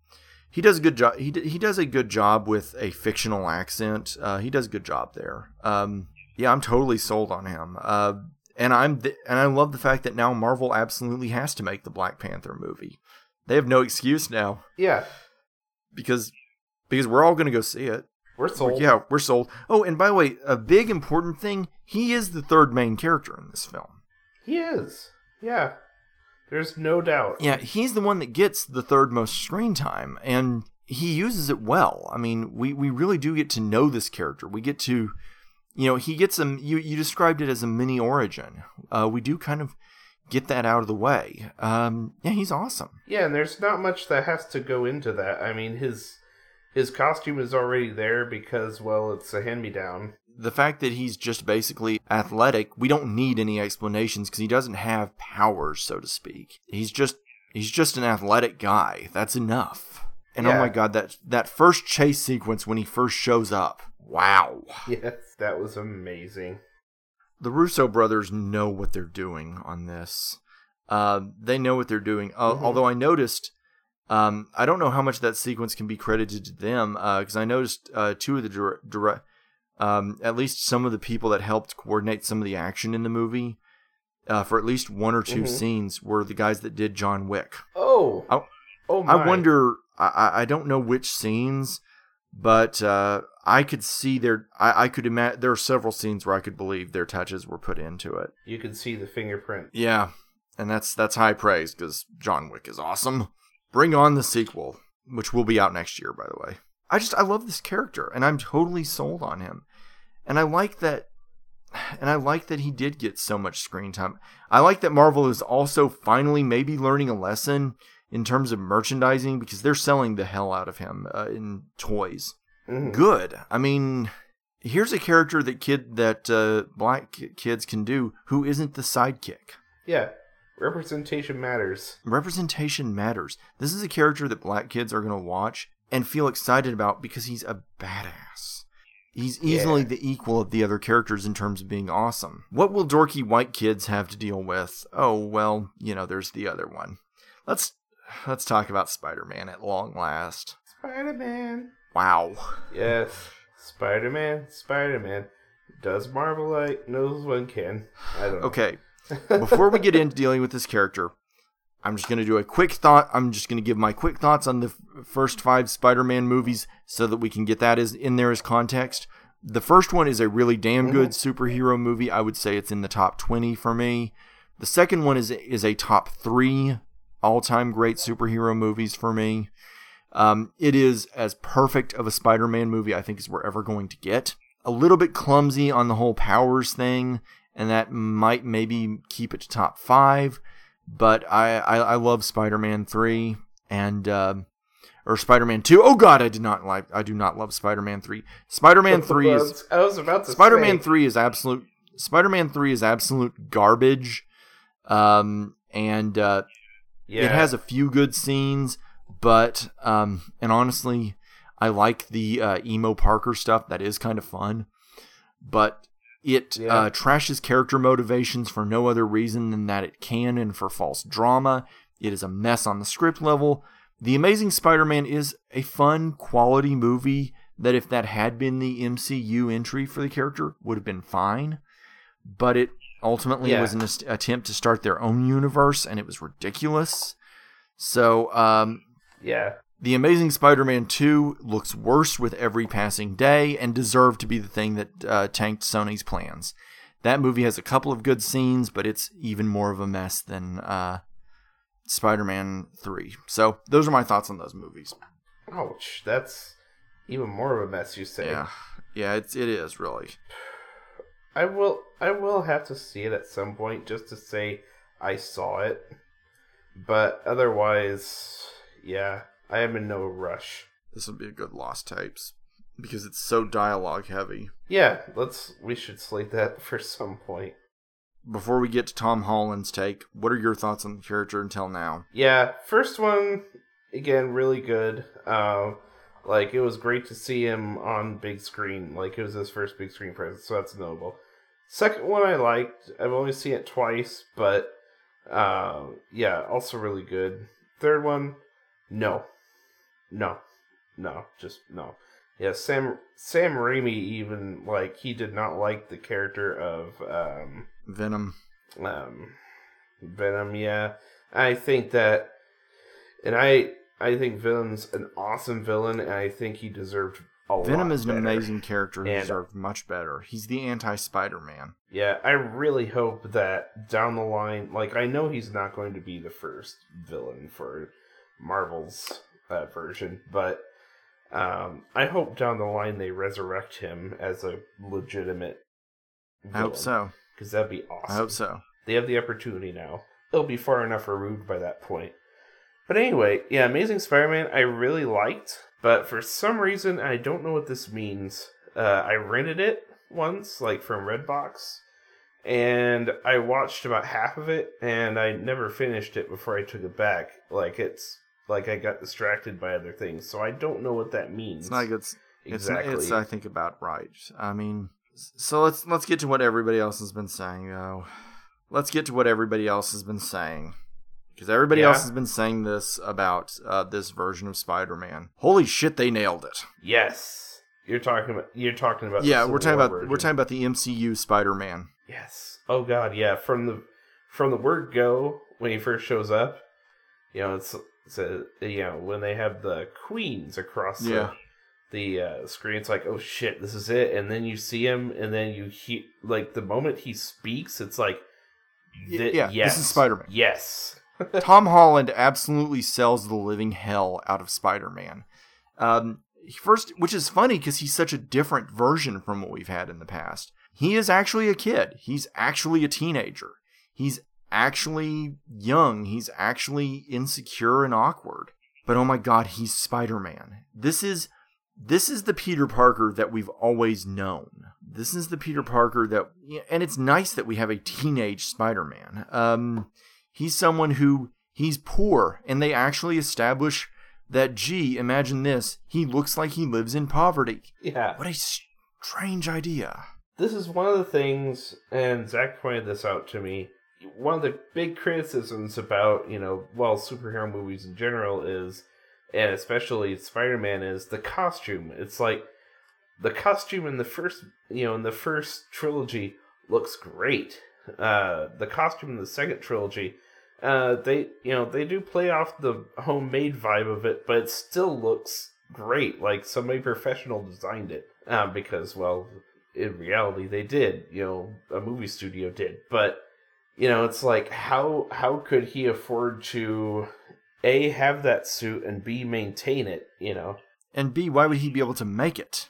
he does a good job. He d- he does a good job with a fictional accent. Uh, he does a good job there. Um, yeah, I'm totally sold on him. Uh, and I'm th- and I love the fact that now Marvel absolutely has to make the Black Panther movie. They have no excuse now Yeah, because because we're all going to go see it. we're sold. Yeah, we're sold. Oh, and by the way, a big important thing, he is the third main character in this film. he is. Yeah, there's no doubt. Yeah, he's the one that gets the third most screen time, and he uses it well. I mean, we, we really do get to know this character. We get to you know, he gets a you you described it as a mini origin. Uh, we do kind of get that out of the way. Um, yeah, he's awesome. Yeah, and there's not much that has to go into that. I mean, his his costume is already there because well, it's a hand me down. The fact that he's just basically athletic, we don't need any explanations because he doesn't have powers, so to speak. He's just he's just an athletic guy. That's enough. And oh my god, that that first chase sequence when he first shows up. Wow. Yes, that was amazing. The Russo brothers know what they're doing on this. Uh, they know what they're doing. Uh, Mhm. Although I noticed, um, I don't know how much that sequence can be credited to them because I noticed uh, two of the direct, um, at least some of the people that helped coordinate some of the action in the movie uh, for at least one or 2 Mhm. scenes were the guys that did John Wick. Oh, I- oh my. I wonder. I, I- I don't know which scenes, but uh, I could see their. I, I could imagine there are several scenes where I could believe their touches were put into it. You can see the fingerprint. Yeah, and that's that's high praise because John Wick is awesome. Bring on the sequel, which will be out next year, by the way. I just I love this character, and I'm totally sold on him, and I like that. And I like that he did get so much screen time. I like that Marvel is also finally maybe learning a lesson in terms of merchandising because they're selling the hell out of him uh, in toys. Mhm. Good. I mean, here's a character that kid that uh, black kids can do who isn't the sidekick. Yeah, representation matters. Representation matters. This is a character that black kids are going to watch and feel excited about because he's a badass. He's easily Yeah. the equal of the other characters in terms of being awesome. What will dorky white kids have to deal with? Oh, well, you know, there's the other one. Let's let's talk about Spider-Man at long last. Spider Man. Wow. Yes, Spider Man. Spider Man. Does Marvelite knows one can. I don't know. Okay. Before we get into dealing with this character, I'm just going to do a quick thought. I'm just going to give my quick thoughts on the f- first five Spider Man movies so that we can get that as, in there as context. The first one is a really damn good mm-hmm. superhero movie. I would say it's in the top 20 for me. The second one is is a top three all time great superhero movies for me. Um, it is as perfect of a Spider Man movie I think as we're ever going to get. A little bit clumsy on the whole powers thing, and that might maybe keep it to top five. But I, I, I love Spider Man 3 and. um or Spider-Man 2. Oh god, I did not like I do not love Spider-Man 3. Spider-Man 3 I is I was about to Spider-Man say, 3 is absolute Spider-Man 3 is absolute garbage. Um and uh Yeah. it has a few good scenes, but um and honestly, I like the uh, emo Parker stuff. That is kind of fun. But it Yeah. uh, trashes character motivations for no other reason than that it can and for false drama. It is a mess on the script level. The Amazing Spider-Man is a fun, quality movie that if that had been the MCU entry for the character would have been fine. But it ultimately Yeah. was an est- attempt to start their own universe and it was ridiculous. So, um, Yeah. the Amazing Spider Man 2 looks worse with every passing day and deserved to be the thing that uh, tanked Sony's plans. That movie has a couple of good scenes, but it's even more of a mess than uh, Spider Man 3. So, those are my thoughts on those movies. Ouch. That's even more of a mess. You say. Yeah. Yeah, it's, it is, really. I will. I will have to see it at some point just to say I saw it. But otherwise, yeah, I am in no rush. This would be a good Lost Tapes because it's so dialogue heavy. Yeah, let's. We should slate that for some point. Before we get to Tom Holland's take, what are your thoughts on the character until now? Yeah, first one again, really good. Um, like it was great to see him on big screen. Like it was his first big screen presence, so that's notable. Second one I liked. I've only seen it twice, but uh, yeah, also really good. Third one, no, no, no, just no. Yeah, Sam Sam Raimi even like he did not like the character of um Venom. um, Venom. Yeah, I think that, and I I think Venom's an awesome villain, and I think he deserved a Venom is an better. amazing character who And- deserved much better. He's the anti Spider Man. Yeah, I really hope that down the line, like I know he's not going to be the first villain for Marvel's uh, version, but um, I hope down the line they resurrect him as a legitimate I hope so. because that'd be awesome. I hope so. They have the opportunity now. It'll be far enough removed by that point. But anyway, yeah, Amazing Spider-Man I really liked, but for some reason I don't know what this means. Uh, I rented it once, like from Redbox, and I watched about half of it, and I never finished it before I took it back. Like it's like I got distracted by other things, so I don't know what that means. It's not good. It's, exactly. It's, I think about right. I mean, so let's let's get to what everybody else has been saying though. Let's get to what everybody else has been saying. Because everybody Yeah. else has been saying this about uh, this version of Spider-Man. Holy shit, they nailed it! yes, you're talking about. You're talking about. yeah, we're talking War about we're talking about the MCU Spider-Man. Yes. Oh God, yeah. From the from the word go when he first shows up, you know, it's it's a you know when they have the queens across Yeah. the the uh, screen. It's like oh shit, this is it. And then you see him, and then you hear like the moment he speaks, it's like thi- yeah, this is Spider-Man. Yes. Tom Holland absolutely sells the living hell out of Spider-Man. Um, first, which is funny because he's such a different version from what we've had in the past. He is actually a kid. He's actually a teenager. He's actually young. He's actually insecure and awkward. But oh my god, he's Spider-Man. This is this is the Peter Parker that we've always known. This is the Peter Parker that, and it's nice that we have a teenage Spider-Man. Um, he's someone who he's poor, and they actually establish that. Gee, imagine this: he looks like he lives in poverty. Yeah. What a strange idea. this is one of the things, and Zach pointed this out to me. One of the big criticisms about, you know, well, superhero movies in general is, and especially Spider Man, is the costume. It's like the costume in the first, you know, in the first trilogy looks great. Uh, the costume in the second trilogy, uh, they, you know, they do play off the homemade vibe of it, but it still looks great. Like somebody professional designed it. Uh, because, well, in reality they did you know a movie studio did but you know it's like how how could he afford to a have that suit and b maintain it you know And B, why would he be able to make it?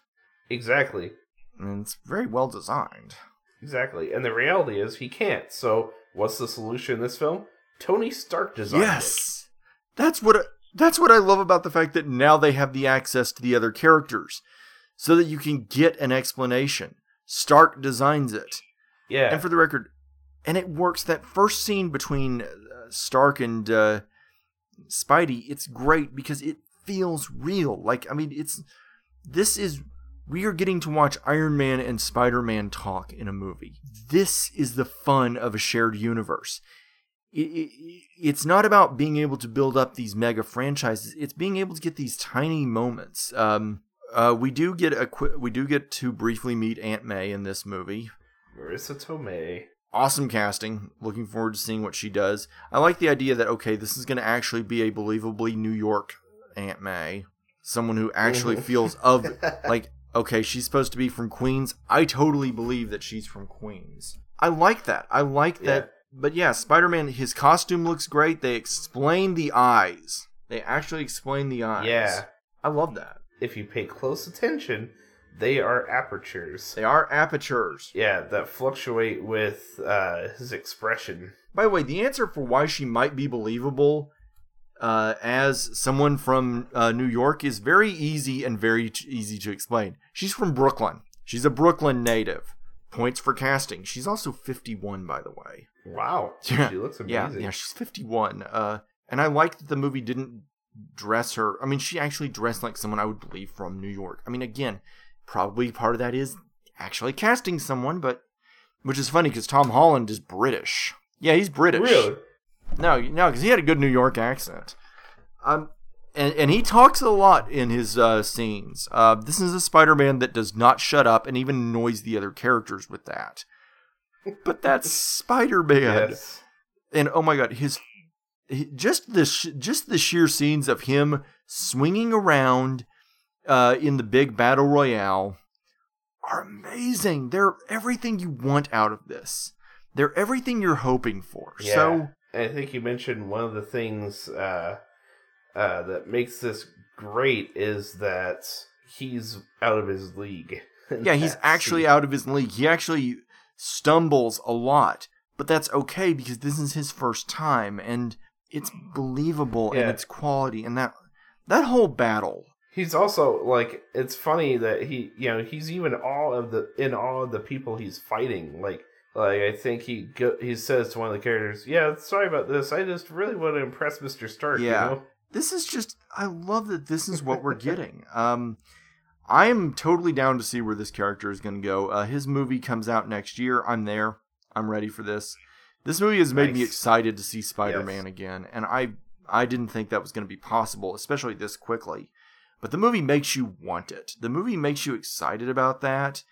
exactly mean, it's very well designed. Exactly and the reality is he can't so what's the solution in this film tony stark designed it. yes, that's what that's what I love about the fact that now they have the access to the other characters, so that you can get an explanation. Stark designs it. it yeah And for the record, and it works. That first scene between uh, Stark and uh, Spidey, it's great because it feels real. Like, I mean, it's this is we are getting to watch Iron Man and Spider Man talk in a movie. This is the fun of a shared universe. It, it, it's not about being able to build up these mega franchises. It's being able to get these tiny moments. Um, uh, we do get a qu- we do get to briefly meet Aunt May in this movie marisa tomei awesome casting. Looking forward to seeing what she does. I like the idea that okay, this is going to actually be a believably New York Aunt May, someone who actually Mhm. feels of like okay, she's supposed to be from Queens. I totally believe that she's from Queens. I like that. I like that. But yeah, Spider-Man his costume looks great. They explain the eyes. They actually explain the eyes. yeah I love that. if you pay close attention they are apertures They are apertures. yeah that fluctuate with uh his expression By the way, the answer for why she might be believable uh, as someone from uh, New York is very easy and very t- easy to explain. She's from Brooklyn. She's a Brooklyn native. Points for casting. She's also 51, by the way. wow Yeah, she looks yeah, amazing yeah. She's 51. Uh, and I like that the movie didn't dress her. I mean, she actually dressed like someone I would believe from New York. I mean, again, probably part of that is actually casting someone, but which is funny because Tom Holland is British. Yeah, he's British. Really? No, no, because he had a good New York accent. Um, and, and he talks a lot in his uh, scenes. Uh, this is a Spider-Man that does not shut up and even annoys the other characters with that. But that's Spider-Man yes and oh my god, his he, just the sh- just the sheer scenes of him swinging around uh, in the big battle royale are amazing. They're everything you want out of this. They're everything you're hoping for. Yeah. So I think you mentioned one of the things uh, uh, that makes this great is that he's out of his league. yeah, he's actually scene. out of his league. He actually stumbles a lot, but that's okay because this is his first time and it's believable Yeah. and it's quality and that that whole battle. He's also like it's funny that he you know he's even all of the in all of the people he's fighting like like I think he go, he says to one of the characters yeah sorry about this I just really want to impress Mister Stark Yeah. you know? This is just I love that this is what we're getting. Um I am totally down to see where this character is going to go. Uh, his movie comes out next year. I'm there. I'm ready for this. This movie has made me excited to see Spider-Man again, and I I didn't think that was going to be possible, especially this quickly. But the movie makes you want it. The movie makes you excited about that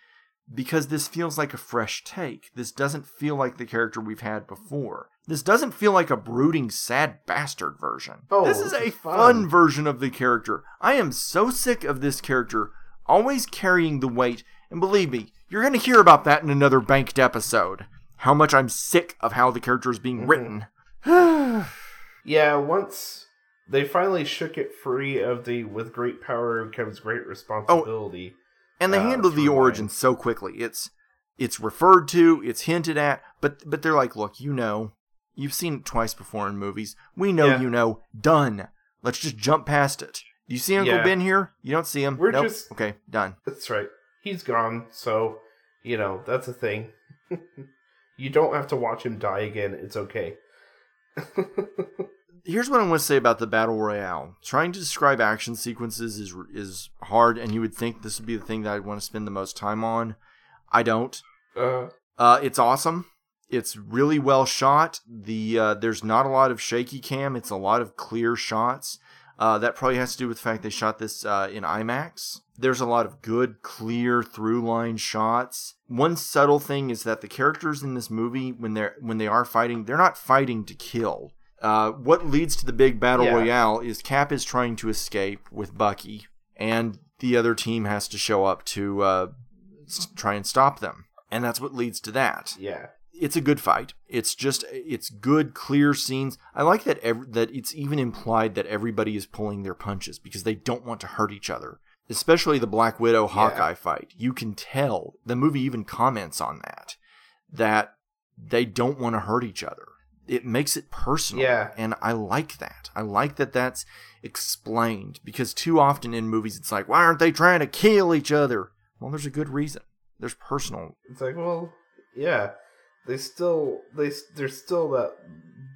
because this feels like a fresh take. This doesn't feel like the character we've had before. This doesn't feel like a brooding, sad bastard version. Oh, this is a fun. fun. version of the character. I am so sick of this character always carrying the weight. And believe me, you're going to hear about that in another banked episode. How much I'm sick of how the character is being mm-hmm. written. yeah once they finally shook it free of the with great power comes great oh, responsibility and they uh, handle the origin line. so quickly. It's it's referred to, it's hinted at, but but they're like, look, you know, you've seen it twice before in movies. We know Yeah. you know. Done. Let's just jump past it. Do you see Uncle Yeah. Ben here? You don't see him. We're Nope. just- okay. Done. That's right. He's gone, so you know that's a thing. you don't have to watch him die again. It's okay. Here's what I want to say about the battle royale. Trying to describe action sequences is is hard, and you would think this would be the thing that I'd want to spend the most time on. I don't. Uh, Uh, it's awesome. It's really well shot. The uh, there's not a lot of shaky cam. It's a lot of clear shots. Uh, that probably has to do with the fact they shot this uh, in IMAX. There's a lot of good, clear through line shots. One subtle thing is that the characters in this movie, when they're when they are fighting, they're not fighting to kill. Uh, what leads to the big battle Yeah. royale is Cap is trying to escape with Bucky, and the other team has to show up to uh, s- try and stop them, and that's what leads to that yeah. it's a good fight. It's just it's good, clear scenes. I like that ev- that it's even implied that everybody is pulling their punches because they don't want to hurt each other. Especially the Black Widow Hawkeye fight. You can tell the movie even comments on that that they don't want to hurt each other. It makes it personal. Yeah. And I like that. I like that that's explained because too often in movies it's like, why aren't they trying to kill each other? Well, there's a good reason. There's personal It's like, well, yeah. They still they there's still that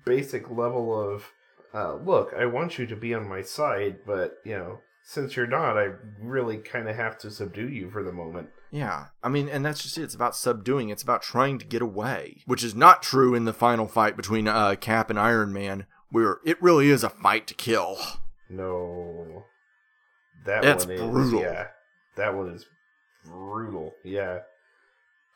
basic level of uh, look. I want you to be on my side, but you know, since you're not, I really kind of have to subdue you for the moment. Yeah, I mean, and that's just it. It's about subduing. It's about trying to get away, which is not true in the final fight between uh, Cap and Iron Man, where it really is a fight to kill. No, that That's one is brutal. yeah. That one is brutal. Yeah,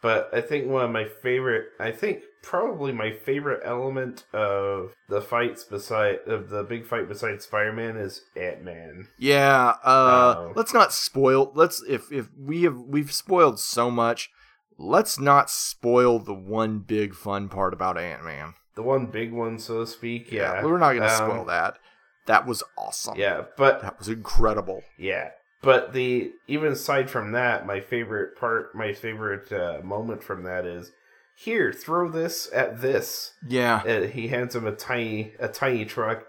but I think one of my favorite. I think probably my favorite element of the fights beside of the big fight besides Spider Man is Ant Man. Yeah, uh, Oh. let's not spoil. Let's if if we have we've spoiled so much, let's not spoil the one big fun part about Ant Man. The one big one, so to speak. Yeah, we're not gonna Um, spoil that. That was awesome. Yeah, but that was incredible. Yeah, but the even aside from that, my favorite part, my favorite uh, moment from that is here. Throw this at this. Yeah, Uh, he hands him a tiny a tiny truck.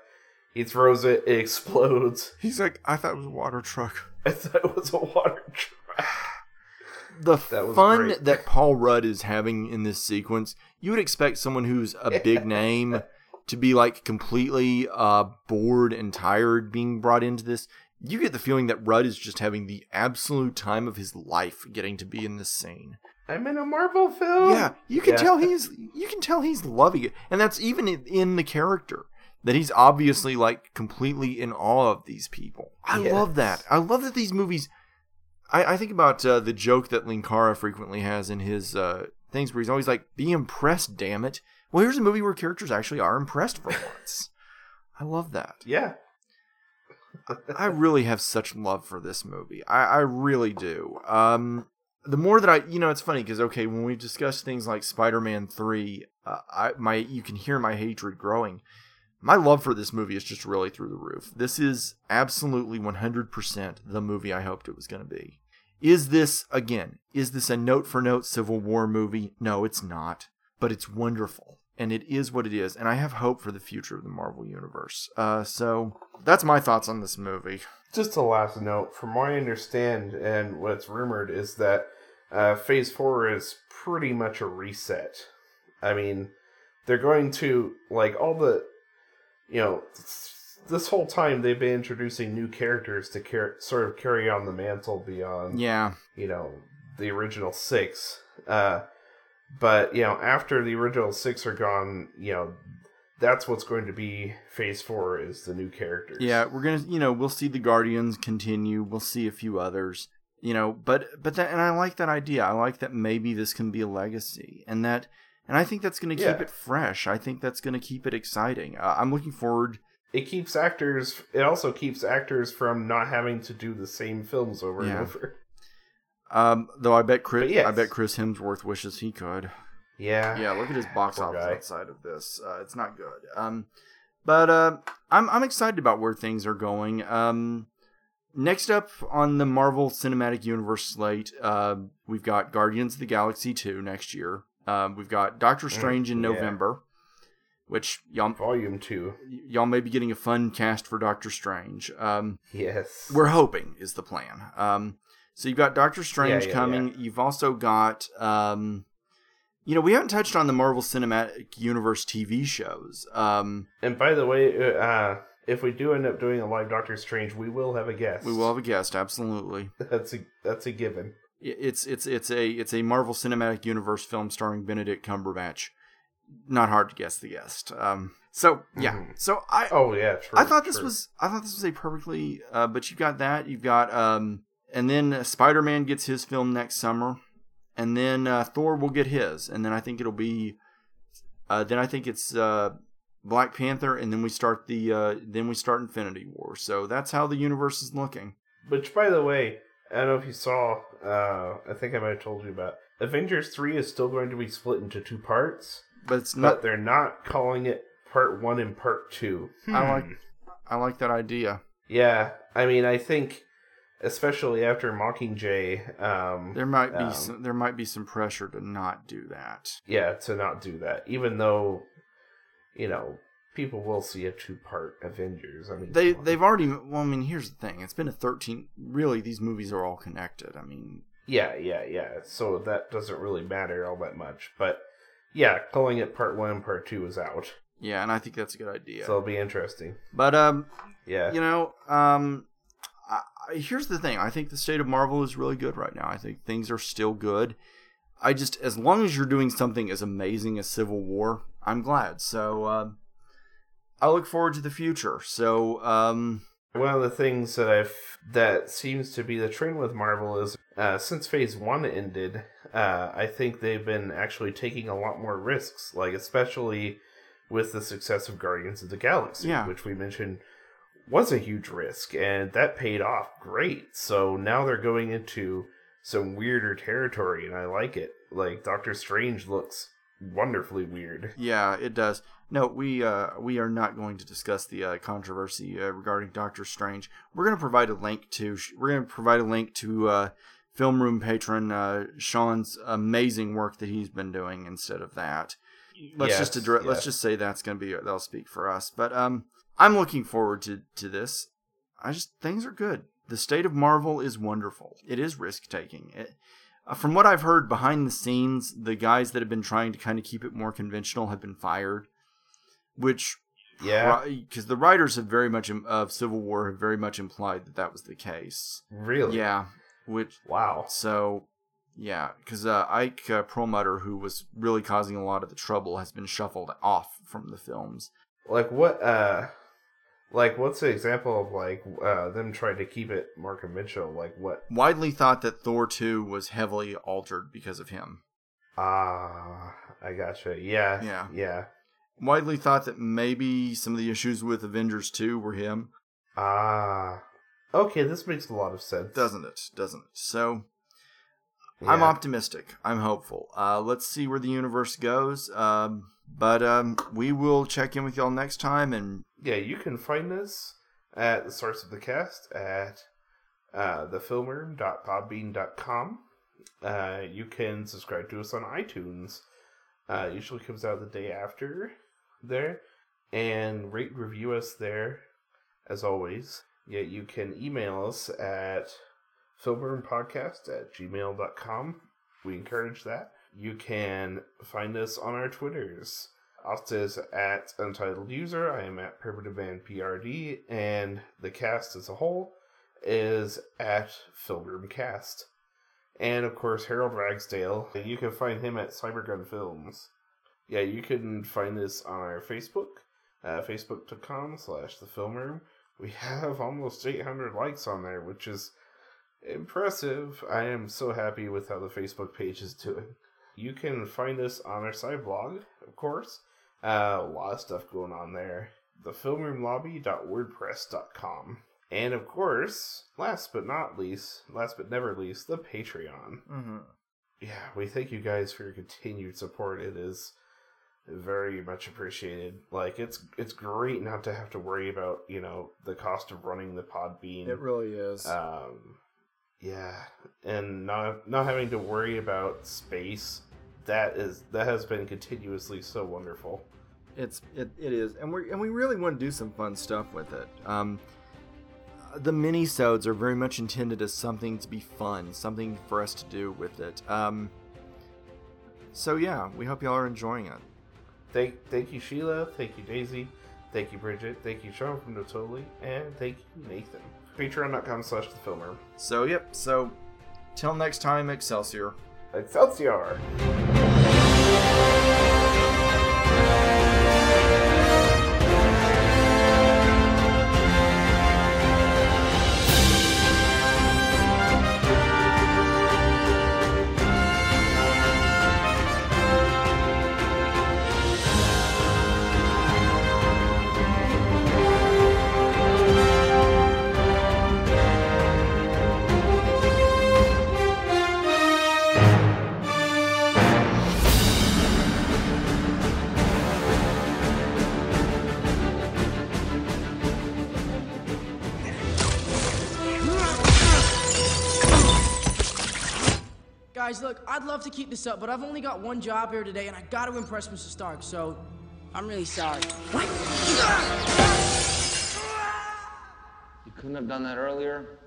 He throws it. It explodes. he's like, I thought it was a water truck. I thought it was a water truck. the That fun great. that Paul Rudd is having in this sequence, you would expect someone who's a big name to be like completely uh, bored and tired being brought into this. You get the feeling that Rudd is just having the absolute time of his life getting to be in this scene. I'm in a Marvel film. Yeah, you can Yeah. tell he's you can tell he's loving it, and that's even in, the character that he's obviously like completely in awe of these people. I love that. I love that these movies. I, I think about uh, the joke that Linkara frequently has in his uh, things where he's always like, "Be impressed, damn it." Well, here's a movie where characters actually are impressed for once. I love that. Yeah. I really have such love for this movie. I, I really do. Um, the more that I, you know, it's funny because okay, when we discuss things like Spider-Man Three, uh, I my you can hear my hatred growing. My love for this movie is just really through the roof. This is absolutely 100% the movie I hoped it was going to be. Is this again? Is this a note for note Civil War movie? No, it's not. But it's wonderful, and it is what it is. And I have hope for the future of the Marvel universe. Uh, so that's my thoughts on this movie. Just a last note, from what I understand and what's rumored is that uh, Phase Four is pretty much a reset. I mean, they're going to like all the, you know, this whole time they've been introducing new characters to car- sort of carry on the mantle beyond, Yeah, you know, the original six. Uh, but you know, after the original six are gone, you know, that's what's going to be Phase Four is the new characters. yeah. We're gonna, you know, we'll see the Guardians continue. We'll see a few others. You know, but but that, and I like that idea. I like that maybe this can be a legacy, and that, and I think that's going to keep Yeah. it fresh. I think that's going to keep it exciting. Uh, I'm looking forward. it keeps actors it also keeps actors from not having to do the same films over Yeah. and over Um, though I bet Chris, yes. I bet Chris Hemsworth wishes he could. Yeah Yeah, look at his box office guy. outside of this. Uh, it's not good. Um, but uh, I'm I'm excited about where things are going. Um, next up on the Marvel Cinematic Universe slate, uh, we've got Guardians of the Galaxy two next year. Um, we've got Doctor Strange in Mm, yeah. November, which y'all volume two y'all may be getting a fun cast for Doctor Strange. Um, yes we're hoping is the plan. Um, so you've got Doctor Strange yeah, coming. You've also got, um, you know, we haven't touched on the Marvel Cinematic Universe TV shows. Um, and by the way uh if we do end up doing a live doctor strange we will have a guest we will have a guest, absolutely. that's a that's a given It's it's it's a it's a Marvel Cinematic Universe film starring Benedict Cumberbatch. Not hard to guess the guest. Um, so yeah, Mhm. so I oh yeah true, I thought this was I thought this was a perfectly uh, but you've got that you've got um and then Spider Man gets his film next summer, and then uh, Thor will get his, and then I think it'll be uh, then I think it's uh, Black Panther, and then we start the uh, then we start Infinity War. So that's how the universe is looking. which by the way i don't know if you saw uh i think i might have told you about avengers 3 is still going to be split into two parts But it's but they're not calling it part one and part two I like Hmm. I like that idea. Yeah, I mean, I think, especially after Mockingjay, um, There might be um, some, there might be some pressure to not do that. yeah, to not do that, even though, you know, people will see a two-part Avengers. I mean, they they've already. Well, I mean, here's the thing. It's been a thirteen. Really, these movies are all connected. I mean, yeah, yeah, yeah. So that doesn't really matter all that much, but yeah, calling it part one and part two is out, yeah, and I think that's a good idea. so it'll be interesting. but um, Yeah, you know, um, here's the thing. I think the state of Marvel is really good right now. I think things are still good. I just, as long as you're doing something as amazing as Civil War, I'm glad. So, um, I look forward to the future. So, um, One of the things that I've that seems to be the trend with Marvel is uh, since Phase One ended, uh, I think they've been actually taking a lot more risks, like especially with the success of Guardians of the Galaxy, Yeah. which we mentioned was a huge risk, and that paid off great. So now they're going into some weirder territory, and I like it. Like Doctor Strange looks wonderfully weird. Yeah, it does. No, we uh, we are not going to discuss the uh, controversy uh, regarding Doctor Strange. We're going to provide a link to we're going to provide a link to uh, Film Room patron uh, Shaun's amazing work that he's been doing instead of that. Let's Yes, just address, let's just say that's going to be that'll speak for us. But um, I'm looking forward to to this. I just things are good. The state of Marvel is wonderful. It is risk taking. It, uh, from what I've heard behind the scenes, the guys that have been trying to kind of keep it more conventional have been fired, which Yeah, because the writers have very much of Civil War have very much implied that that was the case. really. Yeah, which Wow. so yeah, because uh, Ike uh, Perlmutter, who was really causing a lot of the trouble, has been shuffled off from the films. like what uh like what's the example of like uh them trying to keep it more conventional like what Widely thought that Thor 2 was heavily altered because of him. ah i gotcha yeah Yeah. yeah Widely thought that maybe some of the issues with Avengers 2 were him. ah okay this makes a lot of sense Doesn't it? Doesn't it? So I'm optimistic. I'm hopeful. Uh, let's see where the universe goes. Um, but um, we will check in with y'all next time. And yeah you can find us at the source of the cast at uh, thefilmroom.podbean.com. Uh, you can subscribe to us on iTunes. Uh, usually comes out the day after there, and rate review us there, as always. Yeah, you can email us at filmroompodcast at gmail.com. We encourage that. You can find us on our Twitters. Austin is at Untitled User. I am at Primitive Man PRD, and the cast as a whole is at Filmroomcast. And of course, Harold Ragsdale. You can find him at Cybergun Films. Yeah, you can find us on our Facebook, uh, facebook.com slash the film room. We have almost 800 likes on there, which is impressive. I am so happy with how the Facebook page is doing. You can find us on our side blog, of course. Uh, a lot of stuff going on there. Thefilmroomlobby.wordpress.com. And of course, last but not least, last but never least, the Patreon. Mm-hmm. Yeah, we thank you guys for your continued support. It is very much appreciated. Like it's it's great not to have to worry about you know the cost of running the Podbean. It really is. Um, yeah, and not not having to worry about space. That is that has been continuously so wonderful. It's it, it is, and we and we really want to do some fun stuff with it. Um, the mini sodes are very much intended as something to be fun, something for us to do with it. Um, so yeah, we hope y'all are enjoying it. Thank thank you Sheila, thank you Daisy, thank you Bridget, thank you Shaun from No, Totally, and thank you Nathan. Patreon.com slash the filmroom. So yep. So till next time, Excelsior. Excelsior! Love to keep this up, but I've only got one job here today, and I gotta impress Mr. Stark, so I'm really sorry. You couldn't have done that earlier?